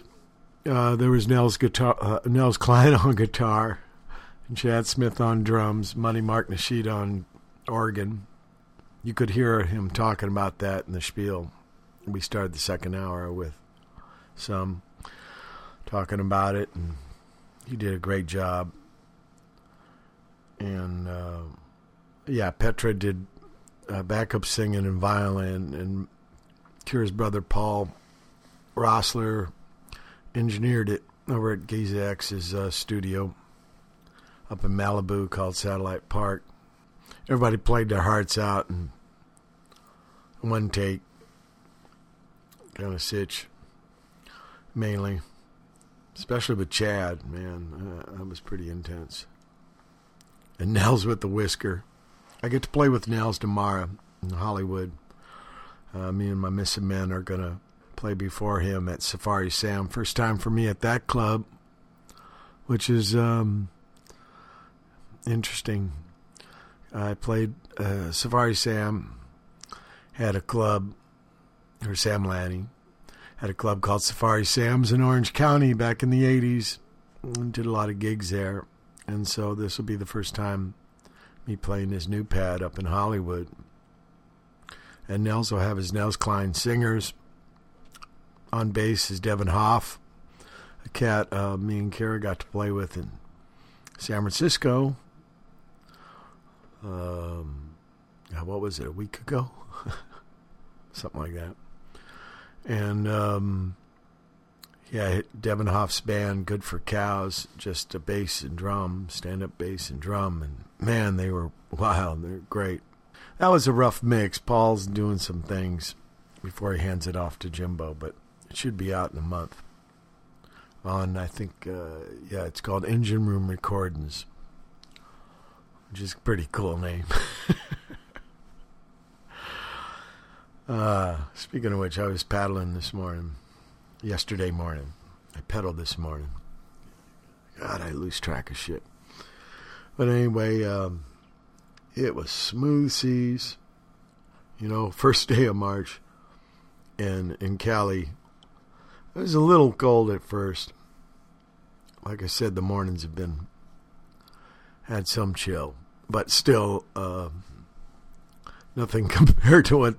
Uh, there was Nels guitar, uh, Nels [laughs] Cline on guitar, and Chad Smith on drums, Money Mark Nishita on organ. You could hear him talking about that in the spiel. We started the second hour with some talking about it, and he did a great job. And uh, yeah, Petra did uh, backup singing and violin, and Kira's brother Paul Roessler engineered it over at Geza X's uh, studio up in Malibu called Satellite Park. Everybody played their hearts out in one take, kind of sitch, mainly, especially with Chad. Man, uh, that was pretty intense. And Nels with the whisker. I get to play with Nels tomorrow in Hollywood. Uh, me and my missing men are gonna play before him at Safari Sam. First time for me at that club, which is um, interesting. I played uh, Safari Sam, had a club, or Sam Lanning, had a club called Safari Sam's in Orange County back in the 80s. and Did a lot of gigs there. And so this will be the first time me playing his new pad up in Hollywood. And Nels will have his Nels Cline singers. On bass is Devin Hoff, a cat uh, me and Kira got to play with in San Francisco. Um, what was it, a week ago? [laughs] Something like that. And um, yeah, Devin Hoff's band, Good for Cows, just a bass and drum, stand up bass and drum. And man, they were wild. They're great. That was a rough mix. Paul's doing some things before he hands it off to Jimbo, but it should be out in a month. On, I think, uh, yeah, it's called Engine Room Recordings, which is a pretty cool name. [laughs] uh, speaking of which, I was paddling this morning, yesterday morning. I pedaled this morning. God, I lose track of shit. But anyway, um, it was smooth seas. You know, [laughs] first day of March, and in Cali, it was a little cold at first. Like I said, the mornings have been had some chill, but still uh, nothing [laughs] compared to what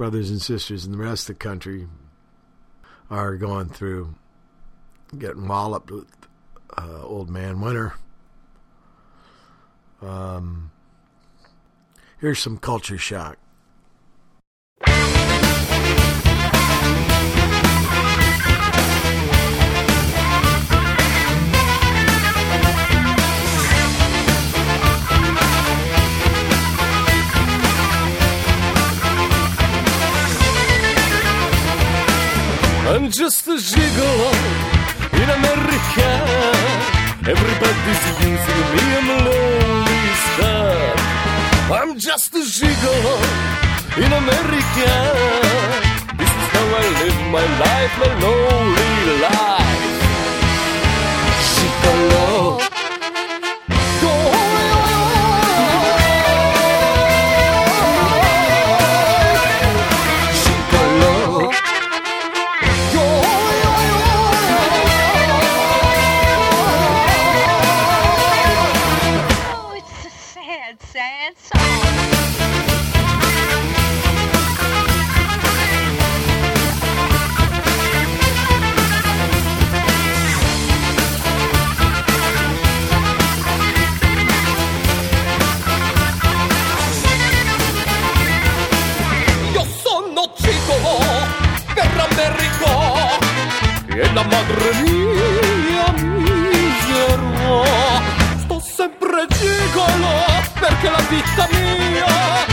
brothers and sisters in the rest of the country are going through, getting walloped with uh, old man winter. Um, here's some Kultur Shock. I'm just a gigolo in America. Everybody's using me, I'm a lonely star. I'm just a gigolo in America. This is how I live my life, my lonely life. Gigolo. mia misero sto sempre gigolo perché la vita mia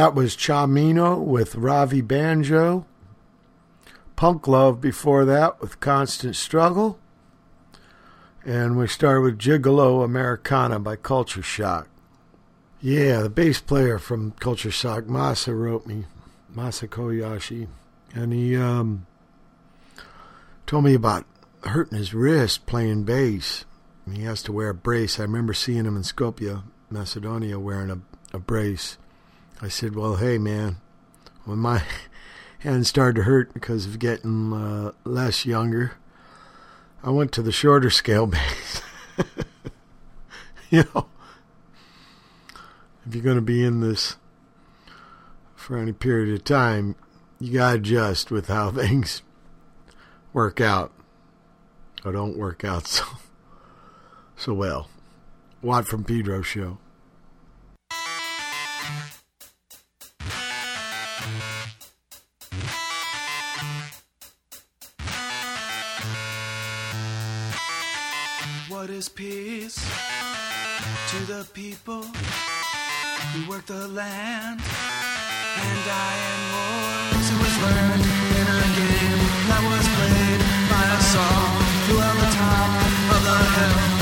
That was Cha Meeno with Ravi Banjo. Punk Love before that with Constant Struggle. And we started with Gigolo Amerikana by Kultur Shock. Yeah, the bass player from Kultur Shock, Masa, wrote me, Masa Koyashi. And he um, told me about hurting his wrist playing bass. And he has to wear a brace. I remember seeing him in Skopje, Macedonia, wearing a, a brace. I said, "Well, hey, man, when my [laughs] hands started to hurt because of getting uh, less younger, I went to the shorter scale [laughs] bass. [laughs] you know, if you're going to be in this for any period of time, you got to adjust with how things work out or don't work out so so well." Watt from Pedro show. What is peace to the people? who work the land and die in wars. It was learned in a game that was played by a song throughout the top of the hill.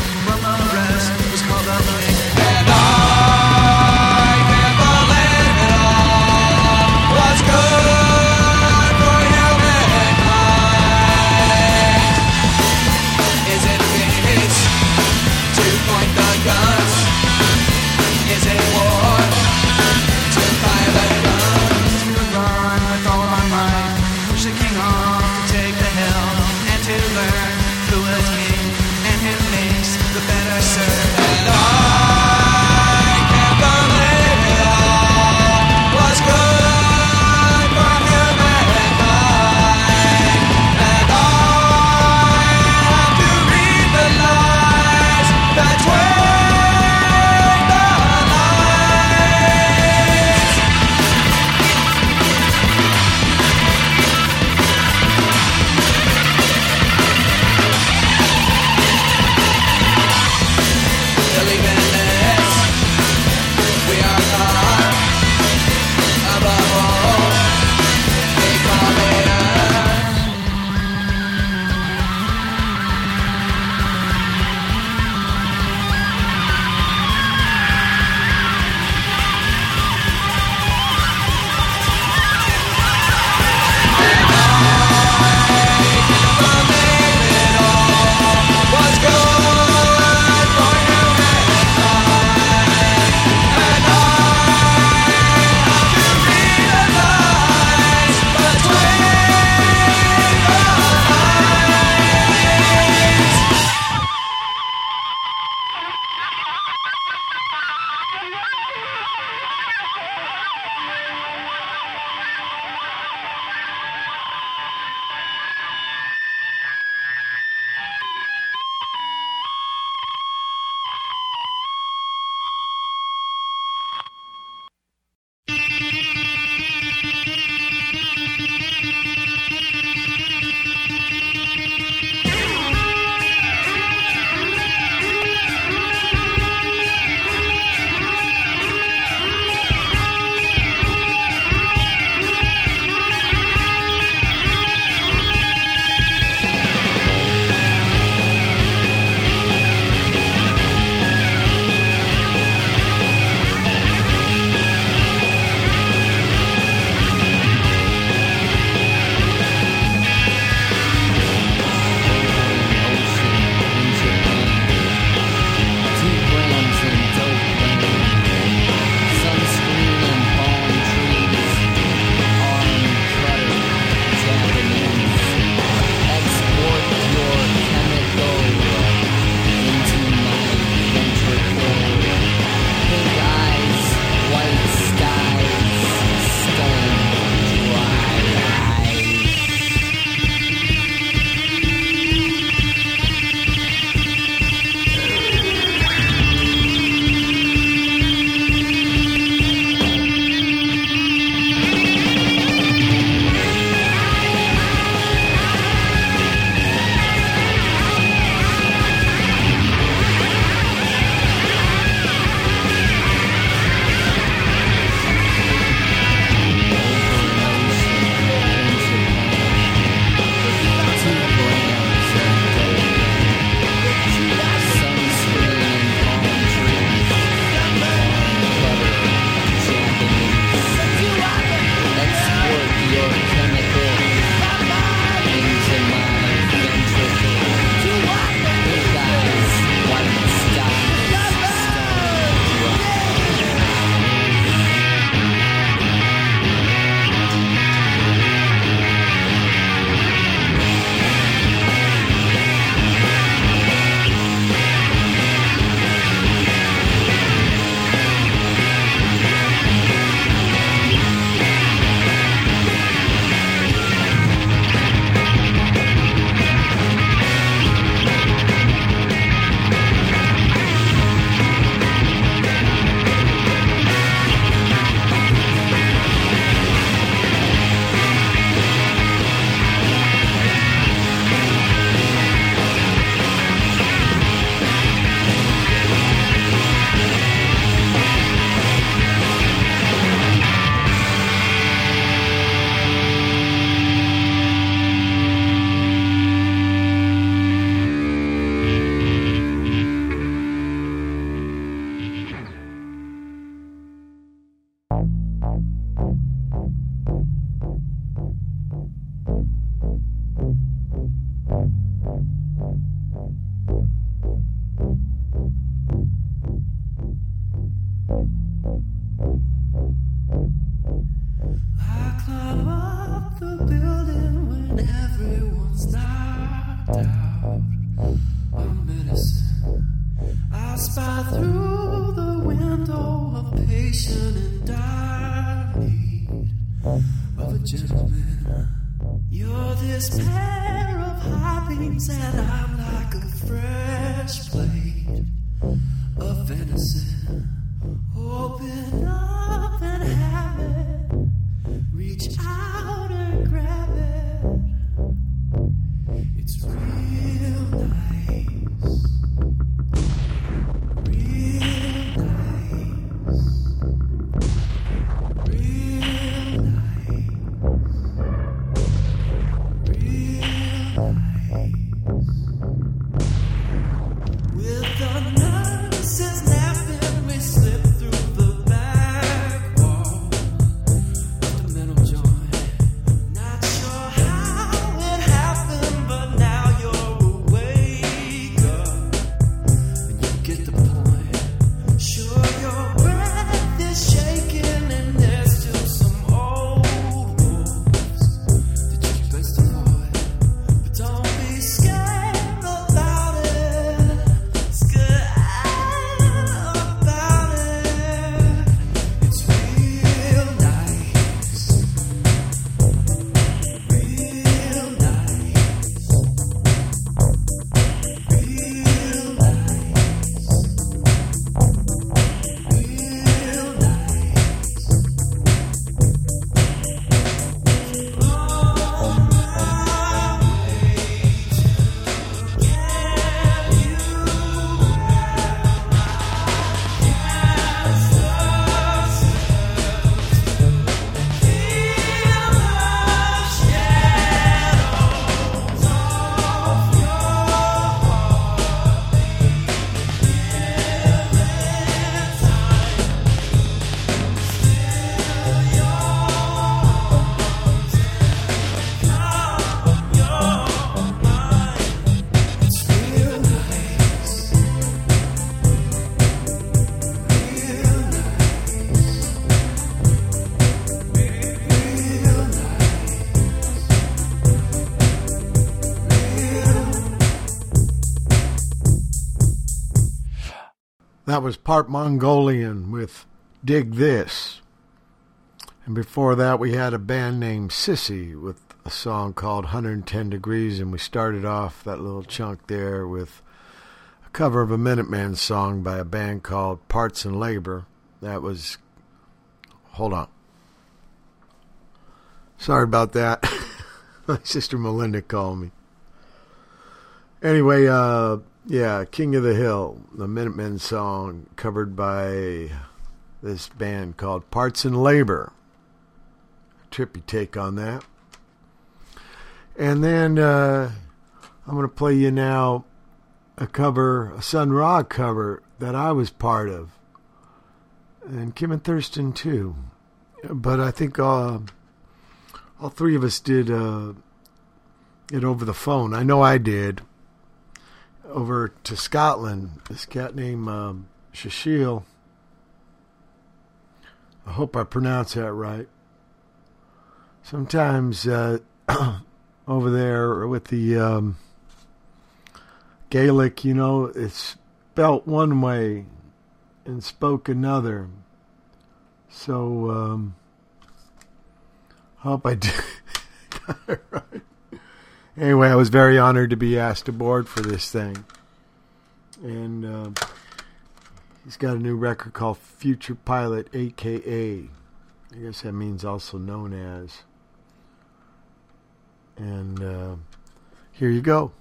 Was part Mongolian with Dig This. And before that, we had a band named Sissy with a song called 110 Degrees. And we started off that little chunk there with a cover of a Minutemen song by a band called Parts and Labor. That was. Hold on. Sorry about that. [laughs] My sister Melinda called me. Anyway, uh, yeah, King of the Hill, the Minutemen song covered by this band called Parts and Labor. Trippy take on that. And then uh, I'm going to play you now a cover, a Sun Ra cover that I was part of. And Kim and Thurston too. But I think uh, all three of us did uh, it over the phone. I know I did over to Scotland. This cat named um, Sushil. I hope I pronounce that right. Sometimes uh, [clears throat] over there with the um, Gaelic, you know, it's spelt one way and spoke another. So, um, hope I did [laughs] got it right. Anyway, I was very honored to be asked aboard for this thing. And uh, he's got a new record called Future Pilot, aka, I guess that means also known as. And uh, here you go.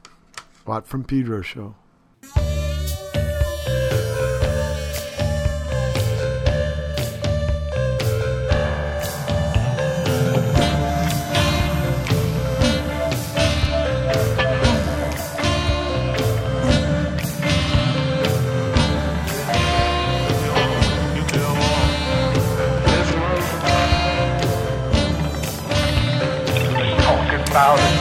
Watt from Pedro Show. About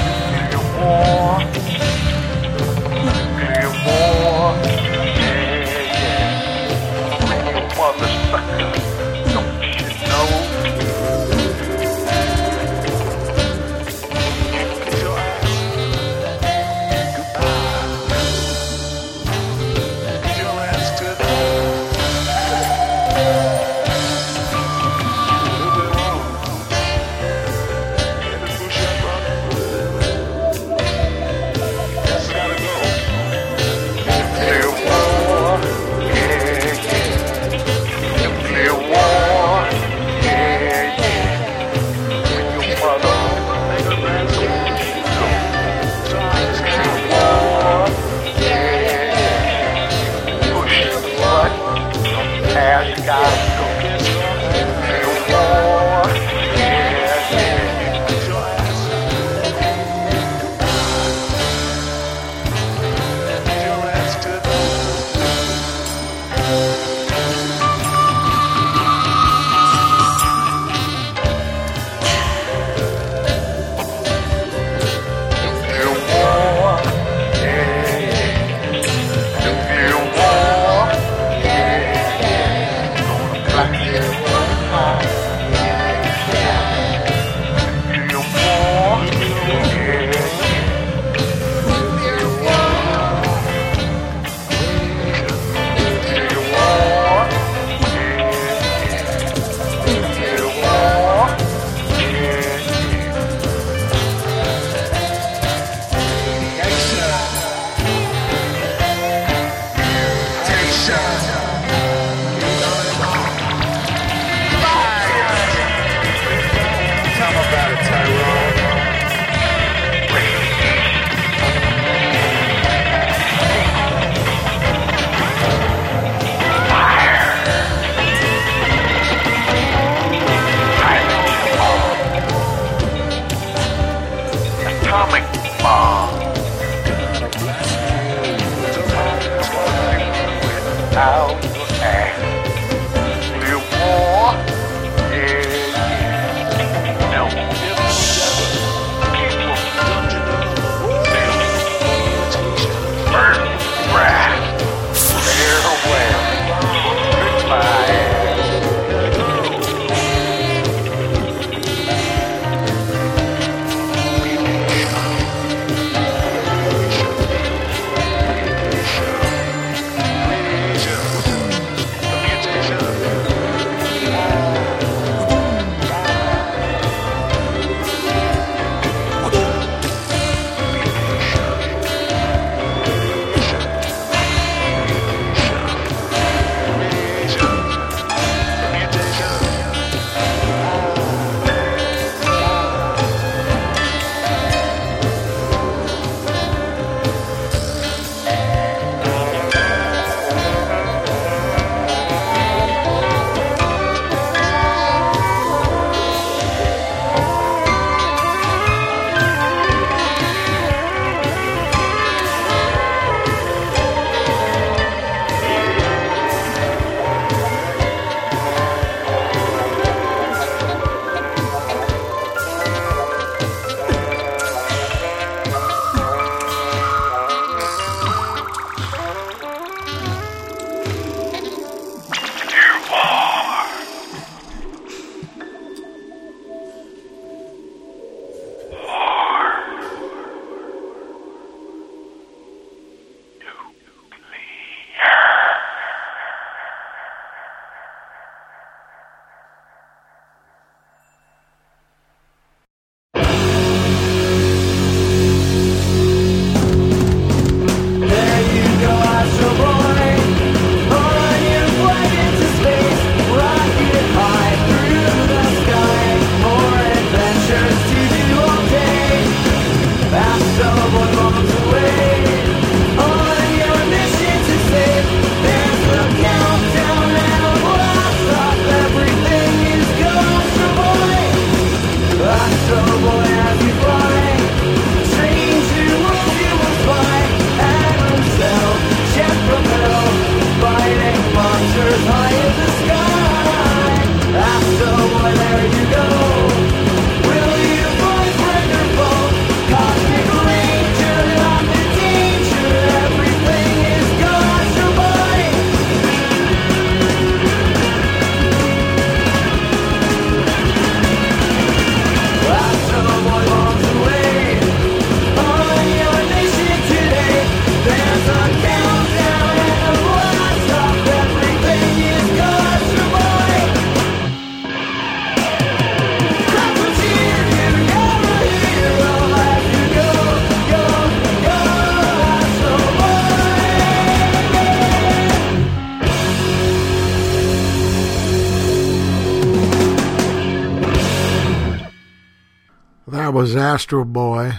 was Astro Boy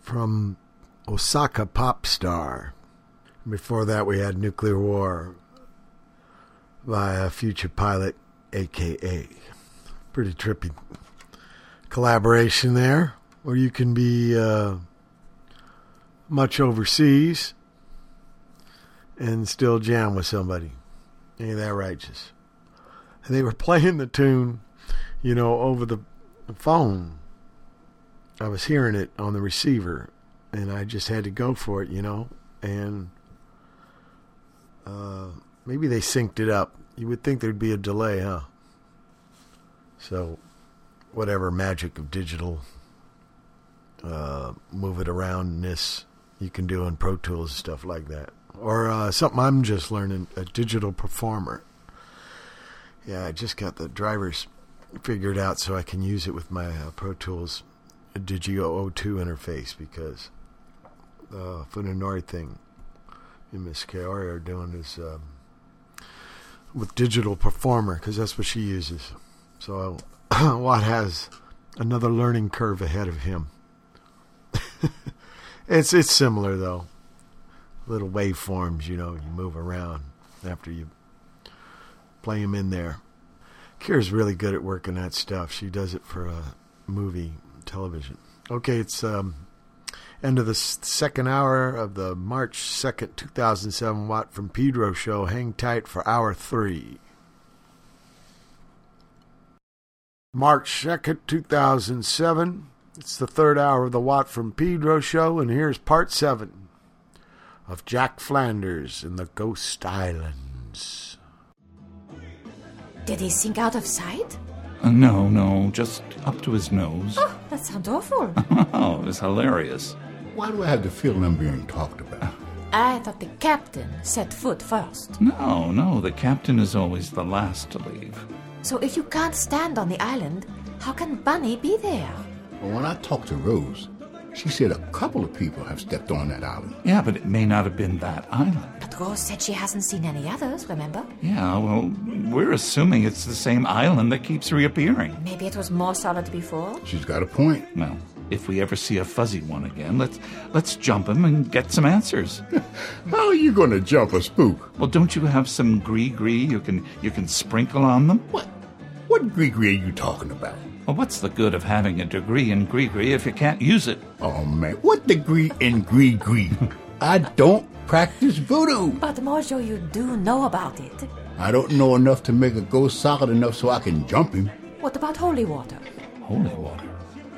from Osaka Pop Star. Before that, we had Nuclear War via Future Pilot, aka. Pretty trippy collaboration there, where you can be uh, much overseas and still jam with somebody. Ain't that righteous? And they were [laughs] playing the tune, you know, over the phone. I was hearing it on the receiver, and I just had to go for it, you know. And uh, maybe they synced it up. You would think there'd be a delay, huh? So, whatever magic of digital uh, move it aroundness you can do in Pro Tools and stuff like that. Or uh, something I'm just learning a digital performer. Yeah, I just got the drivers figured out so I can use it with my uh, Pro Tools Digi 002 interface because the Funanori thing and Miss Kaori are doing is um, with digital performer because that's what she uses. So [coughs] Watt has another learning curve ahead of him. [laughs] it's it's similar though. Little waveforms, you know, you move around after you play them in there. Kira's really good at working that stuff. She does it for a movie, television. Okay, it's um, end of the second hour of the March 2nd, 2007 Watt from Pedro show. Hang tight for hour three. March 2nd, 2007. It's the third hour of the Watt from Pedro show, and here's part seven of Jack Flanders in the Ghost Islands. Did he sink out of sight? Uh, no, no, just up to his nose. Oh, that sounds awful. [laughs] oh, it was hilarious. Why do I have the feeling I'm being talked about? I thought the captain set foot first. No, no, the captain is always the last to leave. So if you can't stand on the island, how can Bunny be there? Well, when I talked to Rose, she said a couple of people have stepped on that island. Yeah, but it may not have been that island. But Rose said she hasn't seen any others, remember? Yeah, well, we're assuming it's the same island that keeps reappearing. Maybe it was more solid before? She's got a point. Well, if we ever see a fuzzy one again, let's let's jump him and get some answers. [laughs] How are you going to jump a spook? Well, don't you have some gree gree you can you can sprinkle on them? What? What gree gree are you talking about? Well, what's the good of having a degree in gree gree if you can't use it? Oh man, what degree in gree gree? [laughs] I don't practice voodoo. But Mojo, you do know about it. I don't know enough to make a ghost solid enough so I can jump him. What about holy water? Holy water.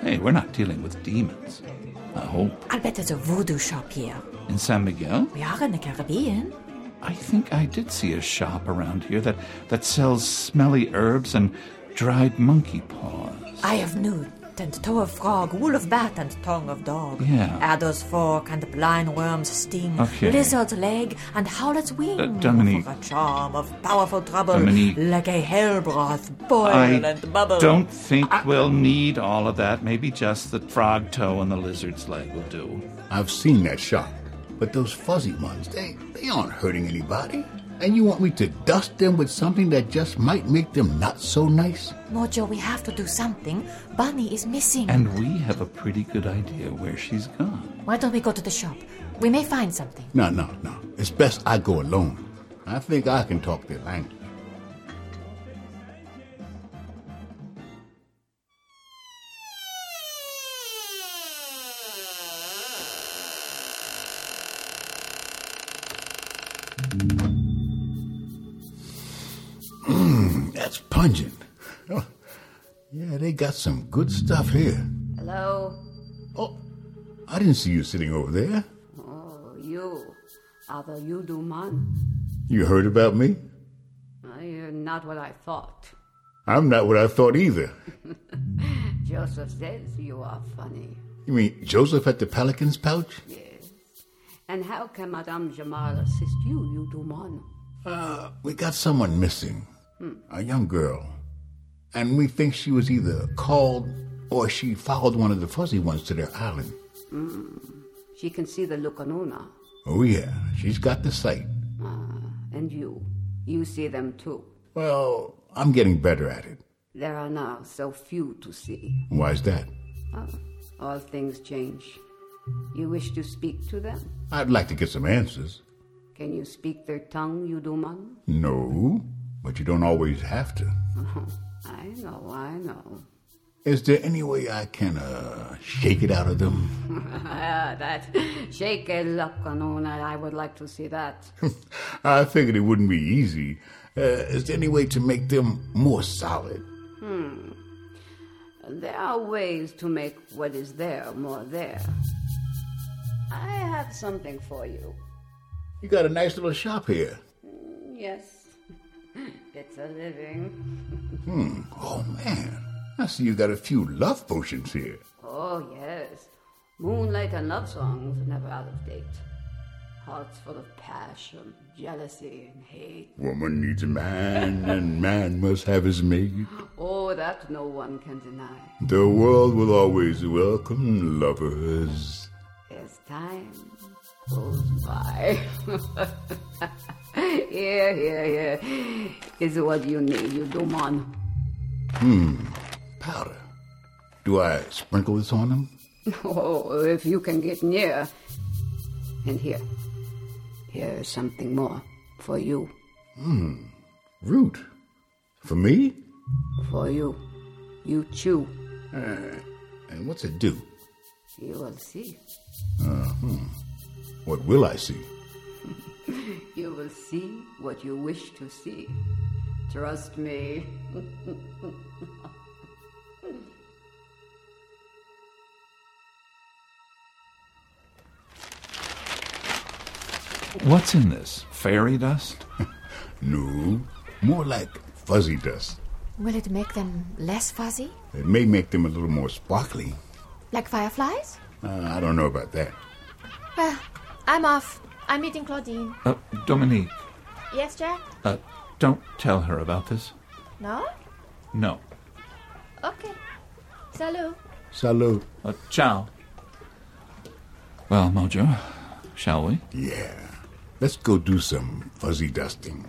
Hey, we're not dealing with demons. I hope. I'll bet there's a voodoo shop here. In San Miguel? We are in the Caribbean. I think I did see a shop around here that, that sells smelly herbs and dried monkey paws. Eye of newt and toe of frog, wool of bat and tongue of dog. Yeah. Adder's fork and blind worm's sting. Okay. Lizard's leg and howlet's wing. Uh, Dominique. For a charm of powerful trouble. Dominique. Like a hell broth, boil I and bubble. don't think we'll need all of that. Maybe just the frog toe and the lizard's leg will do. I've seen that shot. but those fuzzy ones, they, they aren't hurting anybody. And you want me to dust them with something that just might make them not so nice? Mojo, we have to do something. Bunny is missing. And we have a pretty good idea where she's gone. Why don't we go to the shop? We may find something. No, no, no. It's best I go alone. I think I can talk their language. That's pungent. Oh, [laughs] yeah, they got some good stuff here. Hello? Oh, I didn't see you sitting over there. Oh, you. Are the Yudu man? You heard about me? Uh, You're not what I thought. I'm not what I thought either. [laughs] Joseph says you are funny. You mean Joseph at the Pelican's pouch? Yes. And how can Madame Jamal assist you, Yudu man? Uh, we got someone missing. Hmm. A young girl. And we think she was either called or she followed one of the fuzzy ones to their island. Mm. She can see the Lukanuna. Oh, yeah, she's got the sight. Ah, and you. You see them too. Well, I'm getting better at it. There are now so few to see. Why's that? Oh, all things change. You wish to speak to them? I'd like to get some answers. Can you speak their tongue, Yuduman? No, but you don't always have to. [laughs] I know, I know. Is there any way I can, uh, shake it out of them? [laughs] Ah, that shake a luck kanona. I would like to see that. [laughs] I figured it wouldn't be easy. Uh, is there any way to make them more solid? Hmm. There are ways to make what is there more there. I have something for you. You got a nice little shop here. Yes. It's a living. Hmm. Oh, man. I see you got a few love potions here. Oh, yes. Moonlight and love songs are never out of date. Hearts full of passion, jealousy, and hate. Woman needs a man, and man must have his mate. Oh, that no one can deny. The world will always welcome lovers. As time goes by. here, here, here is what you need, you do, man. Hmm. Powder. Do I sprinkle this on them? [laughs] Oh, if you can get near. And here. Here's something more for you. Hmm. Root. For me? For you. You chew. Uh, and what's it do? You will see. Uh, hmm. What will I see? [laughs] You will see what you wish to see. Trust me. [laughs] What's in this? Fairy dust? [laughs] no, more like fuzzy dust. Will it make them less fuzzy? It may make them a little more sparkly. Like fireflies? Uh, I don't know about that. Well, I'm off. I'm meeting Claudine. Uh, Dominique, Yes, Jack? uh, don't tell her about this. No? No. Okay. Salut. Salute. Uh, ciao. Well, Mojo, shall we? Yeah. Let's go do some fuzzy dusting.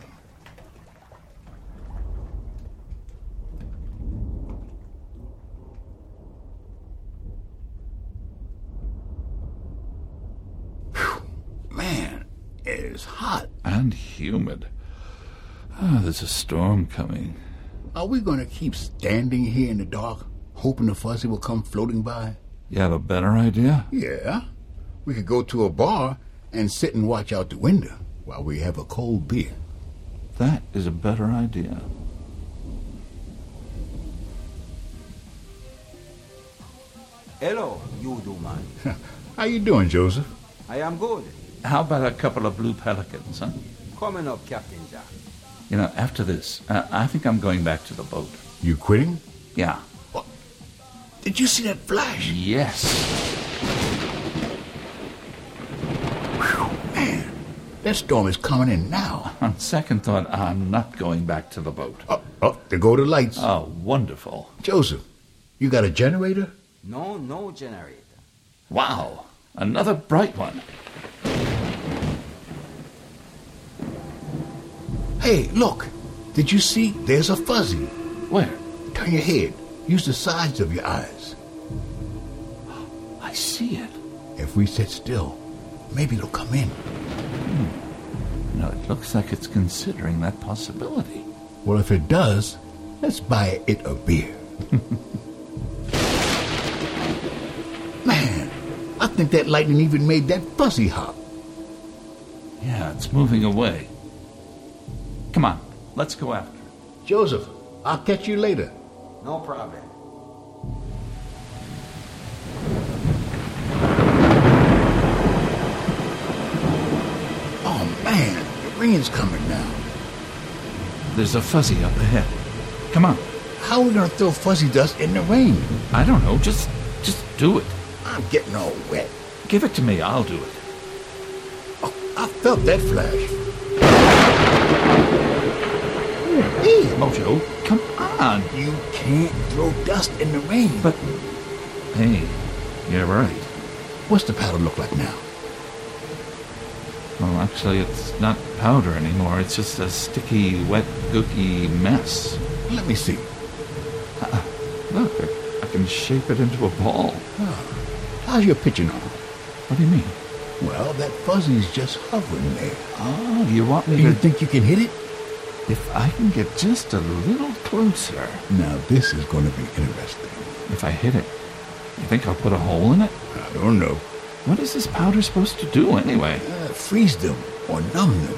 Man, it is hot. And humid. Ah, there's a storm coming. Are we going to keep standing here in the dark, hoping the fuzzy will come floating by? You have a better idea? Yeah. We could go to a bar and sit and watch out the window while we have a cold beer. That is a better idea. Hello, you do man. [laughs] How you doing, Joseph? I am good. How about a couple of blue pelicans, huh? Coming up, Captain Jack. You know, after this, uh, I think I'm going back to the boat. You quitting? Yeah. What? Did you see that flash? Yes. Man, that storm is coming in now. [laughs] On second thought, I'm not going back to the boat. Oh, oh there go the lights. Oh, wonderful. Joseph, you got a generator? No, no generator. Wow. Another bright one. Hey, look. Did you see? There's a fuzzy. Where? Turn your head. Use the sides of your eyes. I see it. If we sit still, maybe it'll come in. Hmm. No, it looks like it's considering that possibility. Well, if it does, let's buy it a beer. [laughs] I think that lightning even made that fuzzy hop. Yeah, it's moving away. Come on, let's go after it. Joseph, I'll catch you later. No problem. Oh man, the rain's coming now. There's a fuzzy up ahead. Come on. How are we gonna throw fuzzy dust in the rain? I don't know. Just, just do it. I'm getting all wet. Give it to me. I'll do it. Oh, I felt that flash. Hey, Mojo, come on. You can't throw dust in the rain. But, hey, you're right. What's the powder look like now? Well, actually, it's not powder anymore. It's just a sticky, wet, gooky mess. Let me see. Uh, look, a, a can shape it into a ball. How's your pitching arm? What do you mean? Well, that fuzzy's just hovering there. Oh, you want me You to... think you can hit it? If I can get just a little closer. Now, this is going to be interesting. If I hit it, you think I'll put a hole in it? I don't know. What is this powder supposed to do anyway? Uh, freeze them or numb them.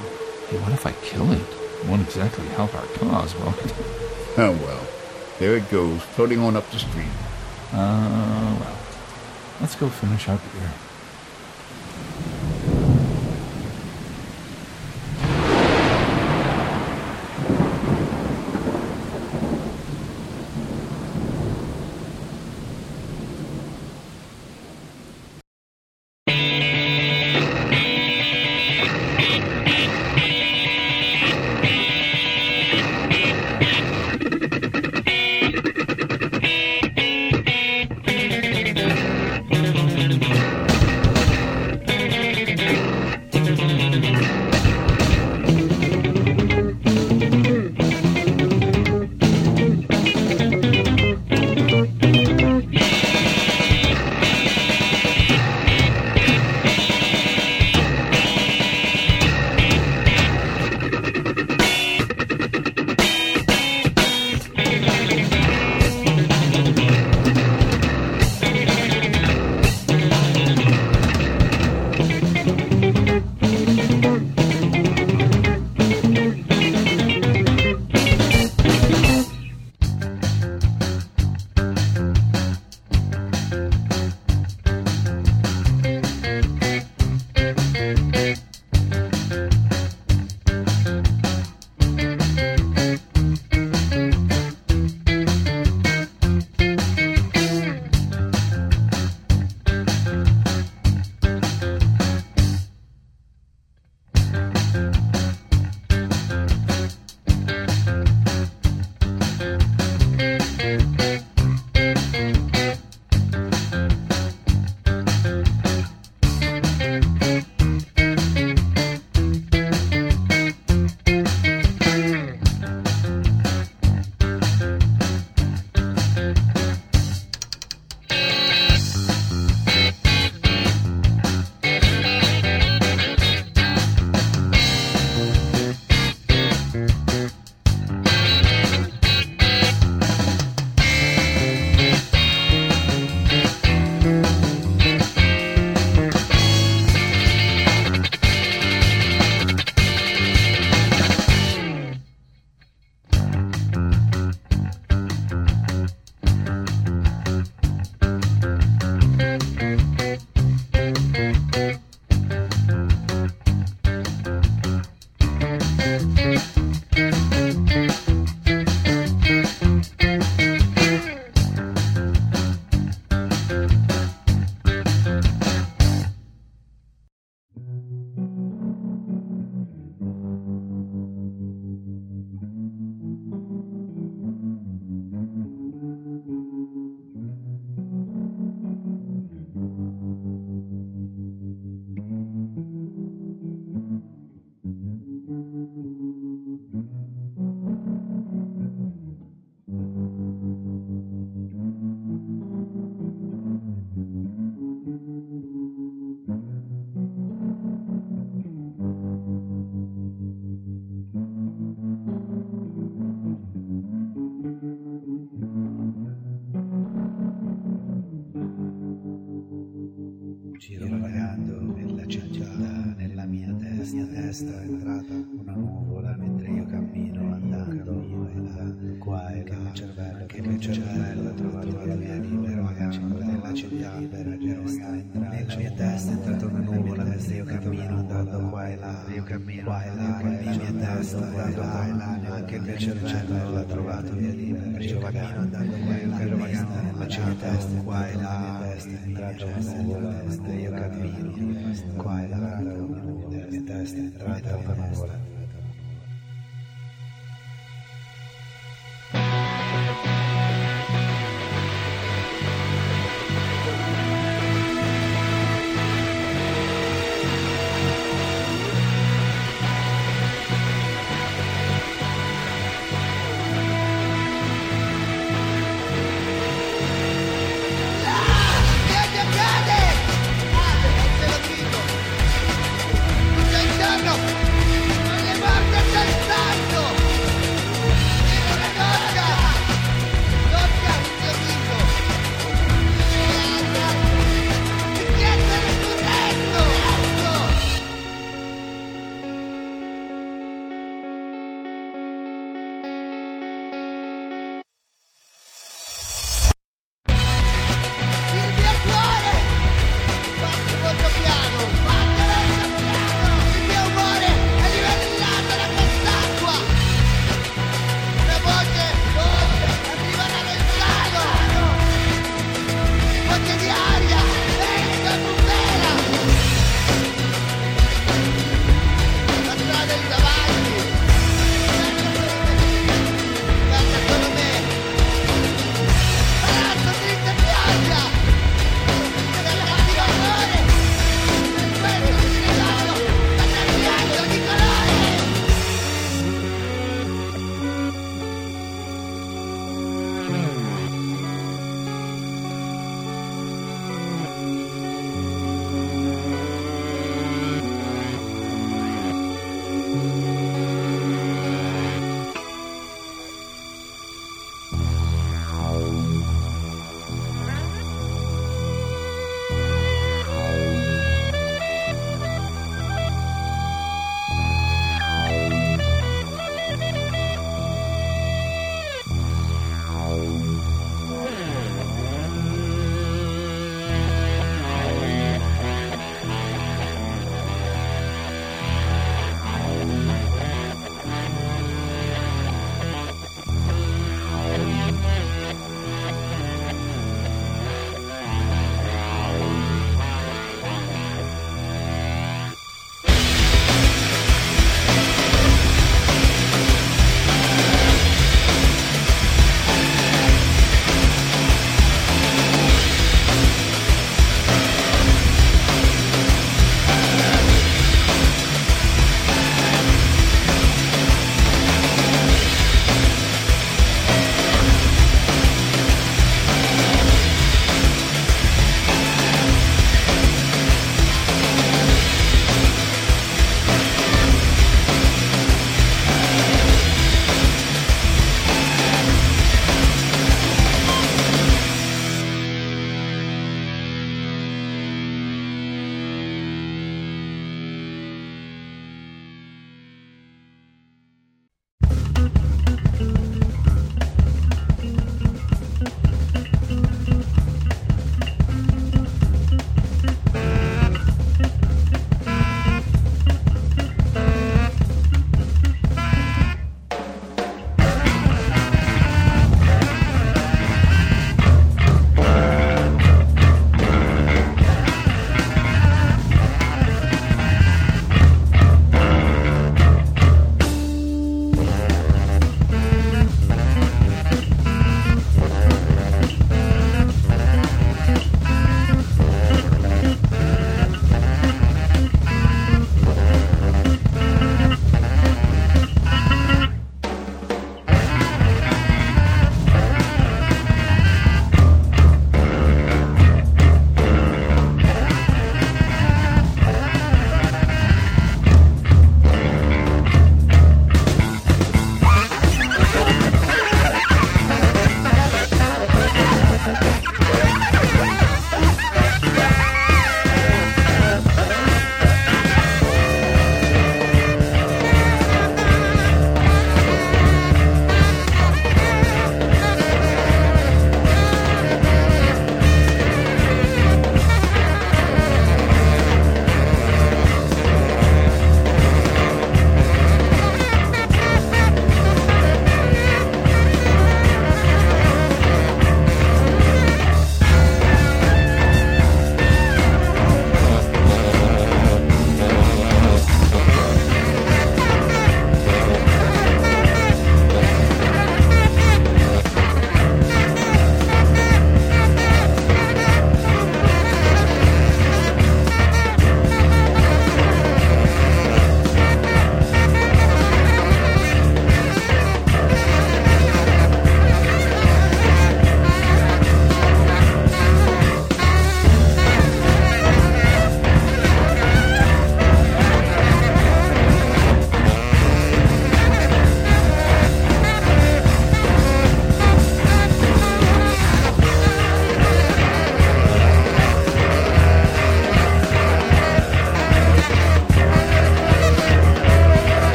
Hey, what if I kill it? It won't exactly help our cause, will it? [laughs] Oh, well. There it goes, floating on up the stream. Uh, well. Let's go finish up beer. andando qua e là, anche il mio cervello ha trovato via libera, io cammino andando qua e là, nella mia testa qua e là, nella mia testa io cammino qua e là, nella testa è entrata una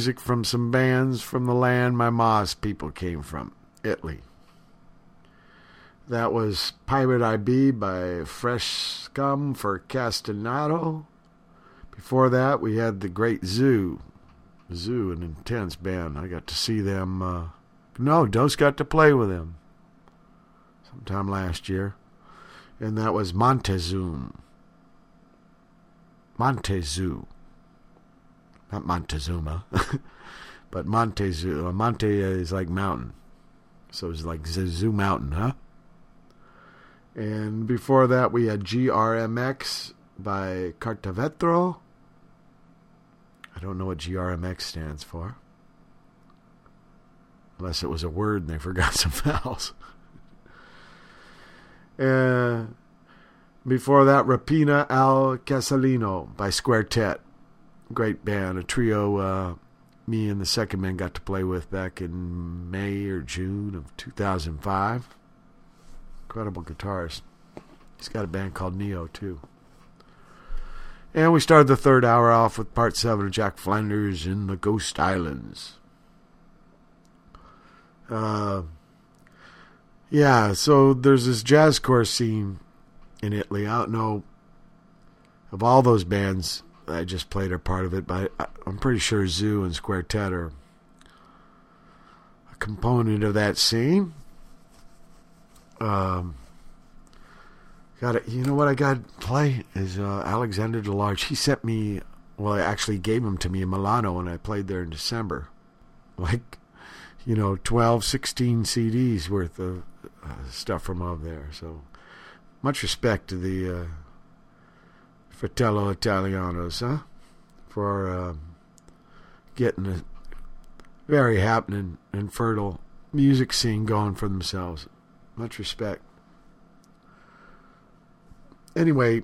music from some bands from the land my Ma's people came from, Italy. That was Pirate IB by Fresh Scum for Castenado. Before that, we had the Great Zu. Zu, an intense band. I got to see them. Uh, no, Dose got to play with them sometime last year. And that was Monte Zu. Montezuma not Montezuma, [laughs] but Monte Zu. Monte is like mountain, so it's like Zu Mountain, huh? And before that, we had GRMX by Cartavetro. I don't know what GRMX stands for, unless it was a word and they [laughs] forgot some vowels. Uh, before that, Rapina al Casilino by Square great band, a trio uh, me and the second man got to play with back in May or June of 2005. Incredible guitarist. He's got a band called Neo, too. And we started the third hour off with part seven of Jack Flanders in the Ghost Islands. Uh, yeah, so there's this jazz core scene in Italy. I don't know of all those bands I just played a part of it, but I, I'm pretty sure Zu and "Square Squartet are a component of that scene. Um, got it. You know what I got to play is uh, Alexander DeLarge. He sent me, well, I actually gave him to me in Milano when I played there in December. Like, you know, 12, 16 CDs worth of uh, stuff from over there. So, much respect to the. Uh, Fratello Italianos, huh? For uh, getting a very happening and fertile music scene going for themselves. Much respect. Anyway,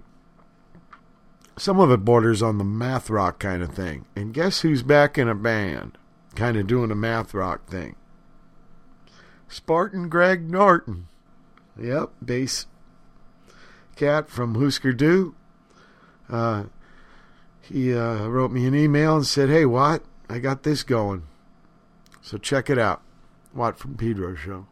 some of it borders on the math rock kind of thing. And guess who's back in a band? Kind of doing a math rock thing. Spartan Greg Norton. Yep, bass cat from Husker Du. Uh, he uh, wrote me an email and said, "Hey, Watt, I got this going, so check it out." Watt from Pedro Show.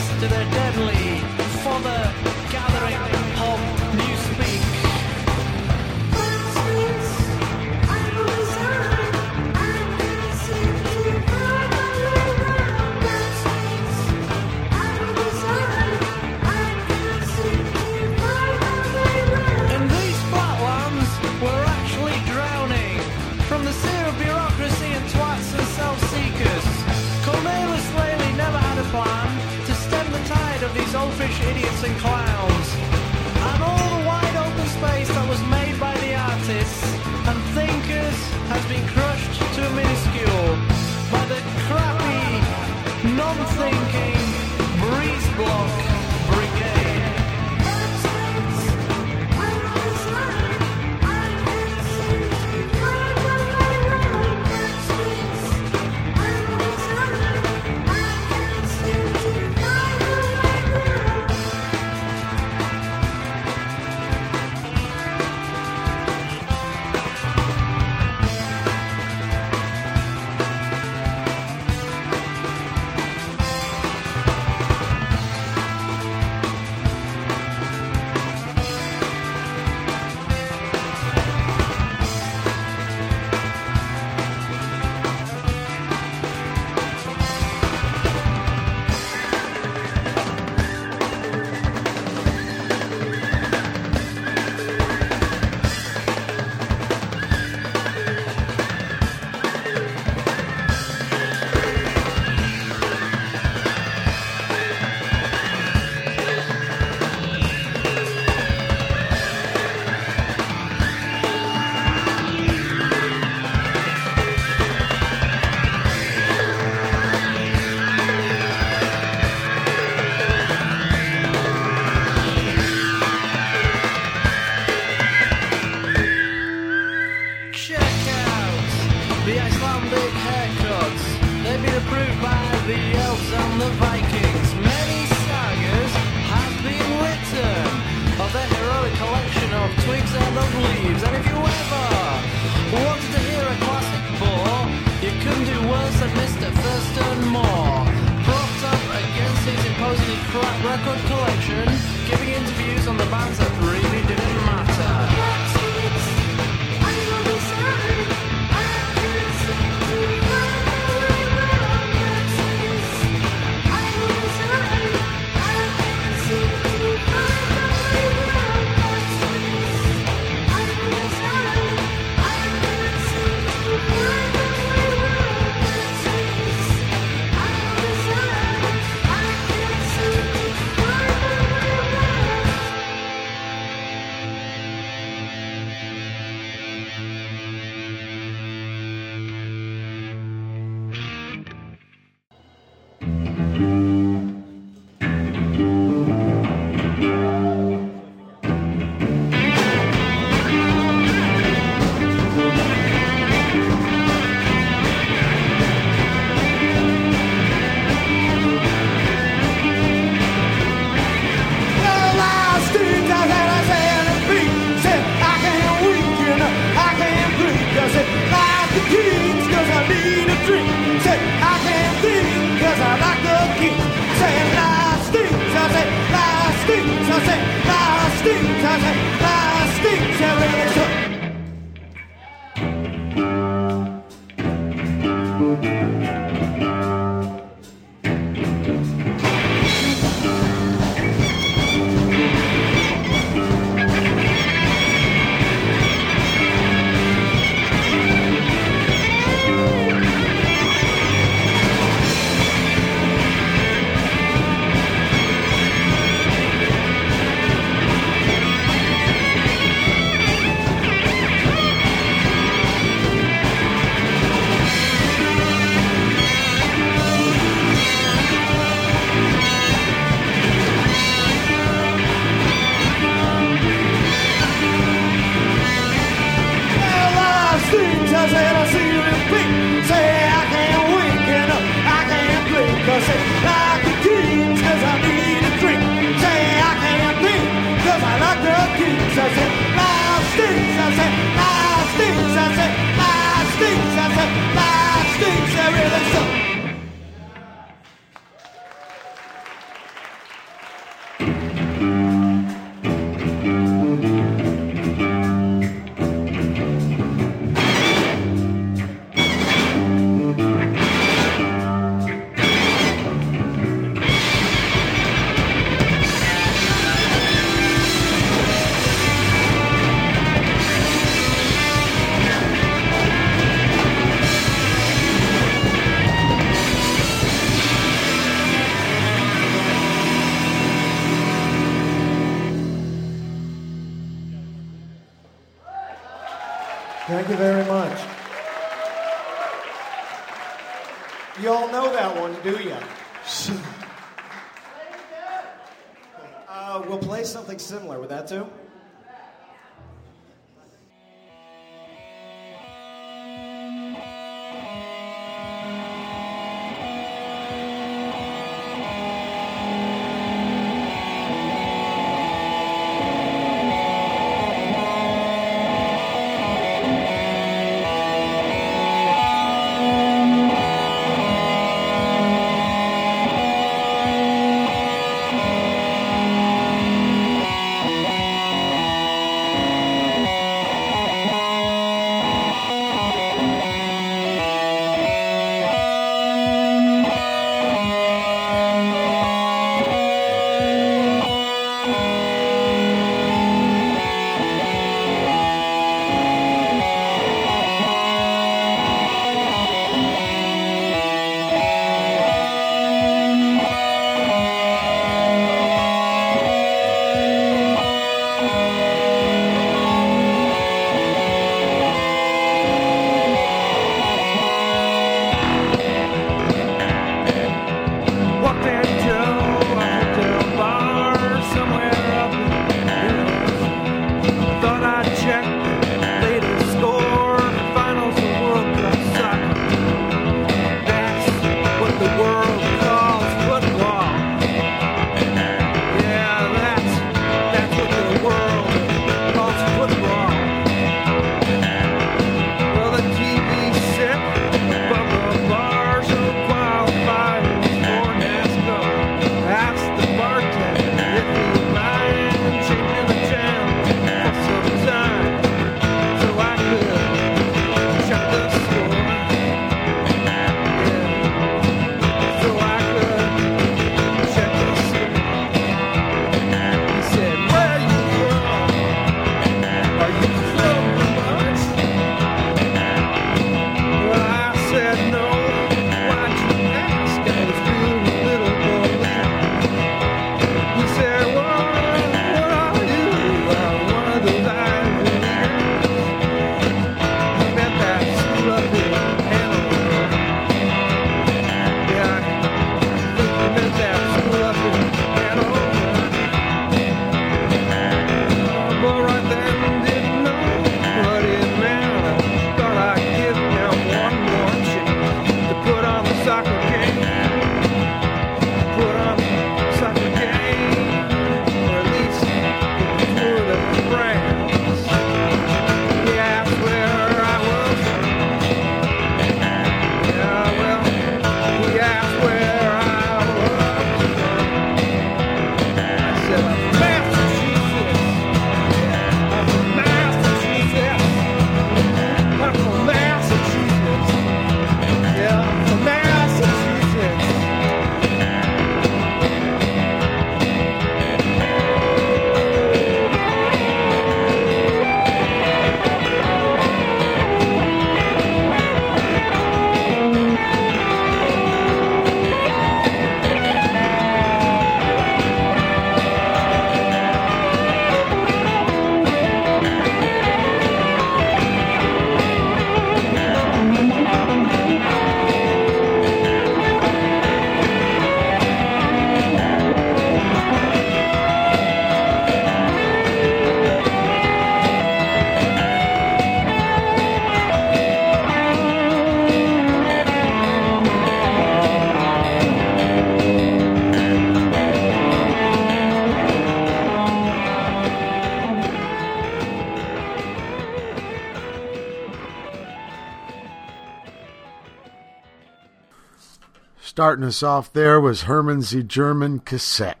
Starting us off there was Hermann Ze Germann Cassette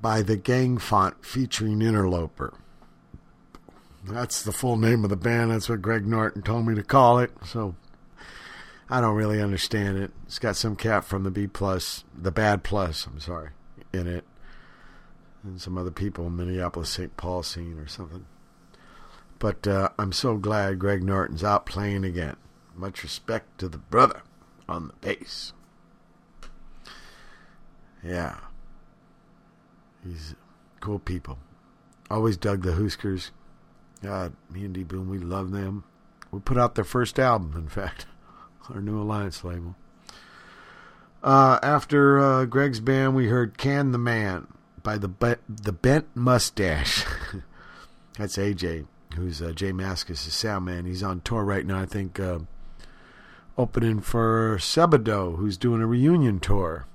by the Gang Font featuring Interloper. That's the full name of the band. That's what Greg Norton told me to call it. So I don't really understand it. It's got some cat from the B plus, the Bad Plus. I'm sorry, in it, and some other people in Minneapolis, St. Paul scene or something. But uh, I'm so glad Greg Norton's out playing again. Much respect to the brother Yeah. He's cool people. Always dug the Huskers. God, me and D Boon, we love them. We put out their first album, in fact, [laughs] our new Alliance label. Uh, after uh, Greg's band, we heard "Can the Man" by the the Bent Mustache. [laughs] That's AJ, who's uh, J Mascis' sound man. He's on tour right now. I think uh, opening for Sebadoh, who's doing a reunion tour.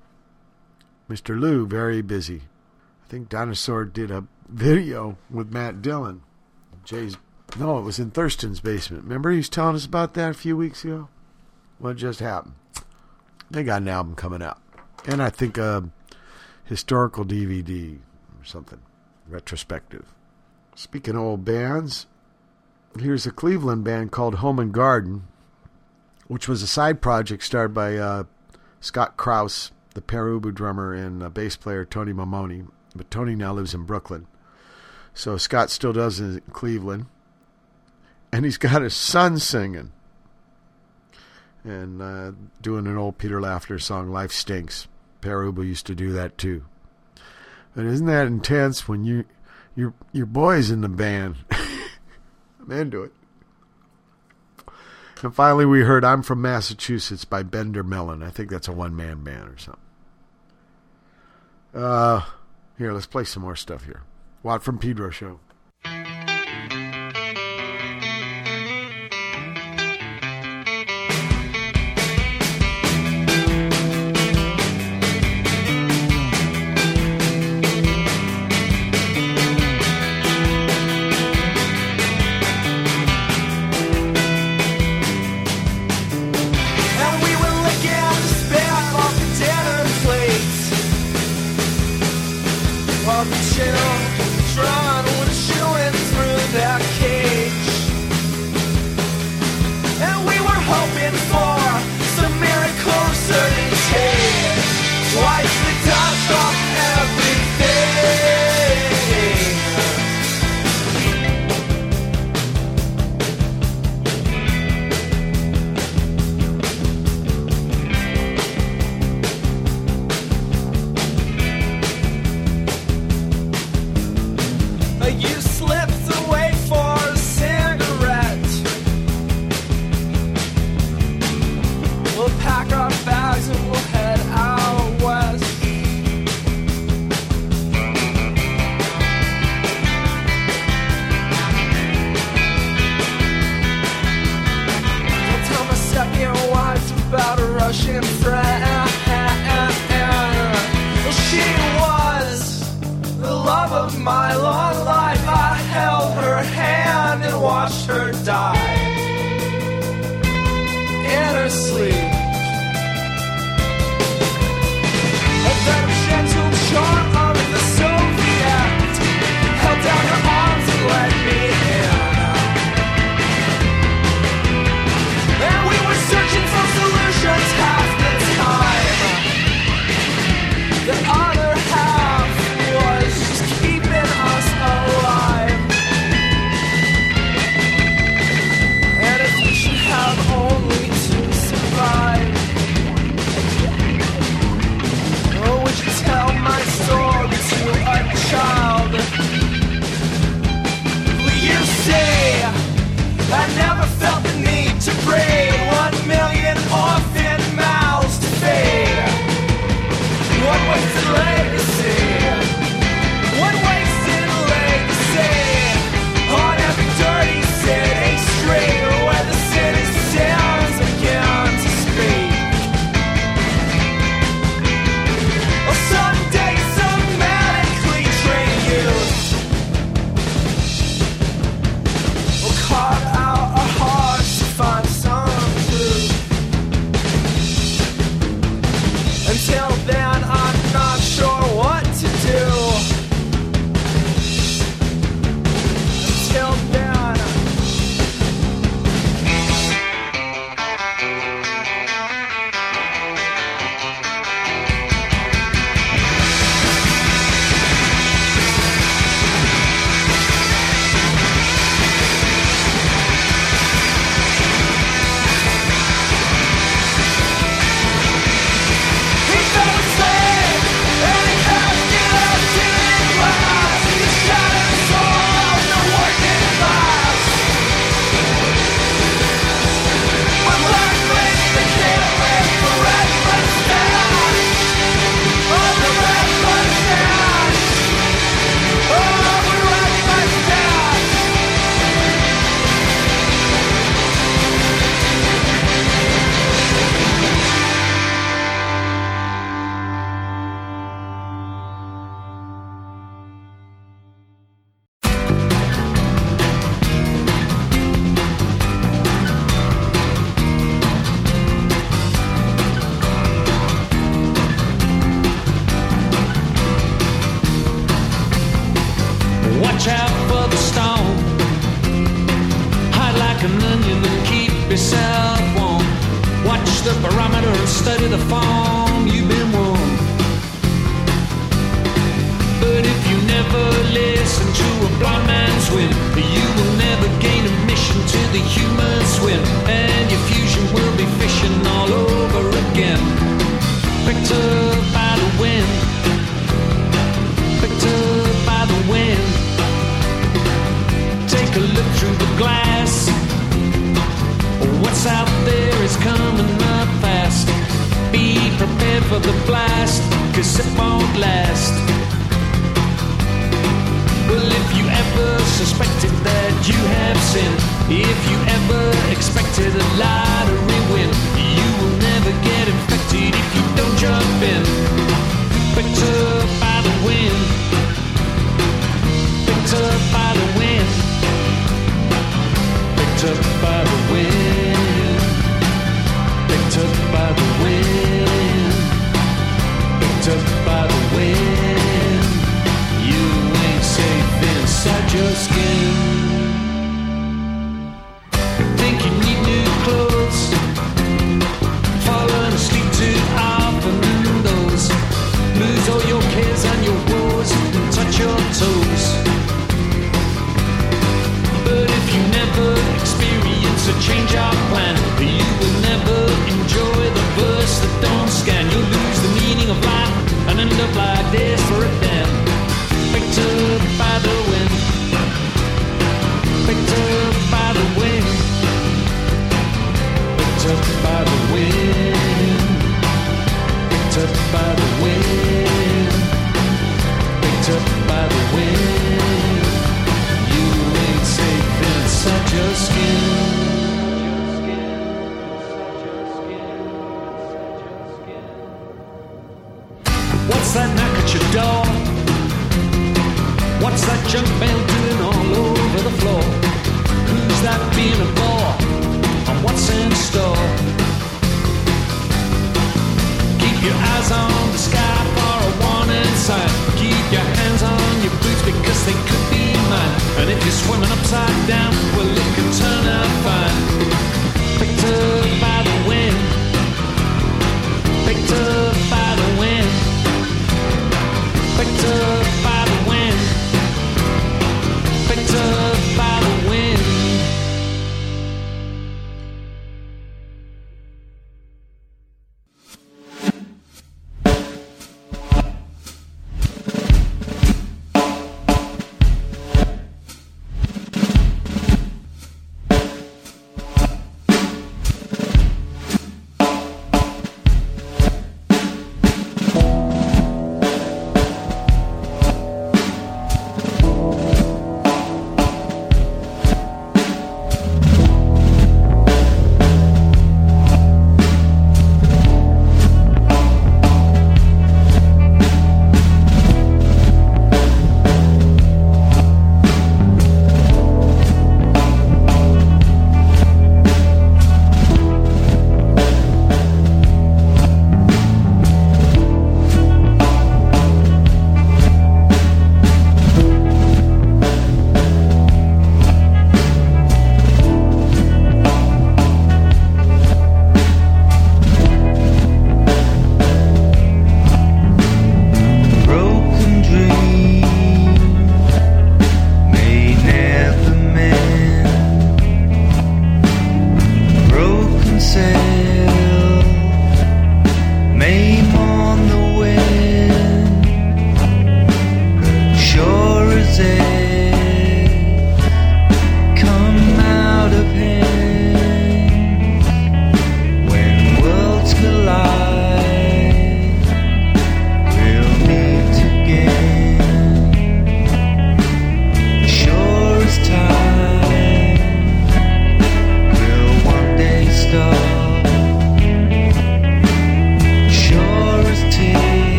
Mr. Lou, very busy. I think Dinosaur did a video with Matt Dillon. Jay's no, it was in Thurston's basement. Remember he was telling us about that a few weeks ago? What just happened? They got an album coming out, and I think a historical DVD or something retrospective. Speaking of old bands, here's a Cleveland band called Home and Garden, which was a side project started by uh, Scott Krauss, the Pere Ubu drummer and uh, bass player Tony Maimone. But Tony now lives in Brooklyn. So Scott still does in Cleveland. And he's got his son singing. And uh, doing an old Peter Laughner song, Life Stinks. Pere Ubu used to do that too. But isn't that intense when you your your boy's in the band? [laughs] I'm into it. And finally, we heard "I'm from Massachusetts" by Bender Melon. I think that's a one man band or something. Uh, here, let's play some more stuff here. Watt from Pedro Show.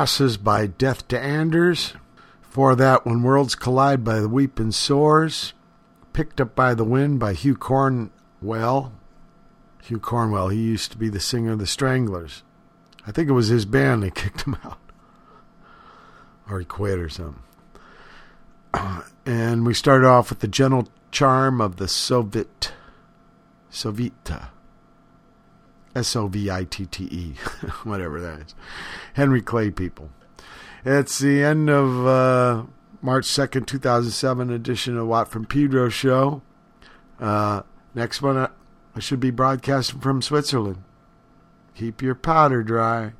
passes by Death to Anders. For that, When Worlds Collide by The Weeping Sores. Picked Up by the Wind by Hugh Cornwell. Hugh Cornwell, he used to be the singer of the Stranglers. I think it was his band that [laughs] kicked him out. Or he quit or something. [clears throat] And we started off with the gentle charm of the Soviet. Sovita. S O V I T T E. [laughs] Whatever that is. Henry Clay people. It's the end of uh, March 2nd, 2007 edition of Watt from Pedro show. Uh, next one, I should be broadcasting from Switzerland. Keep your powder dry.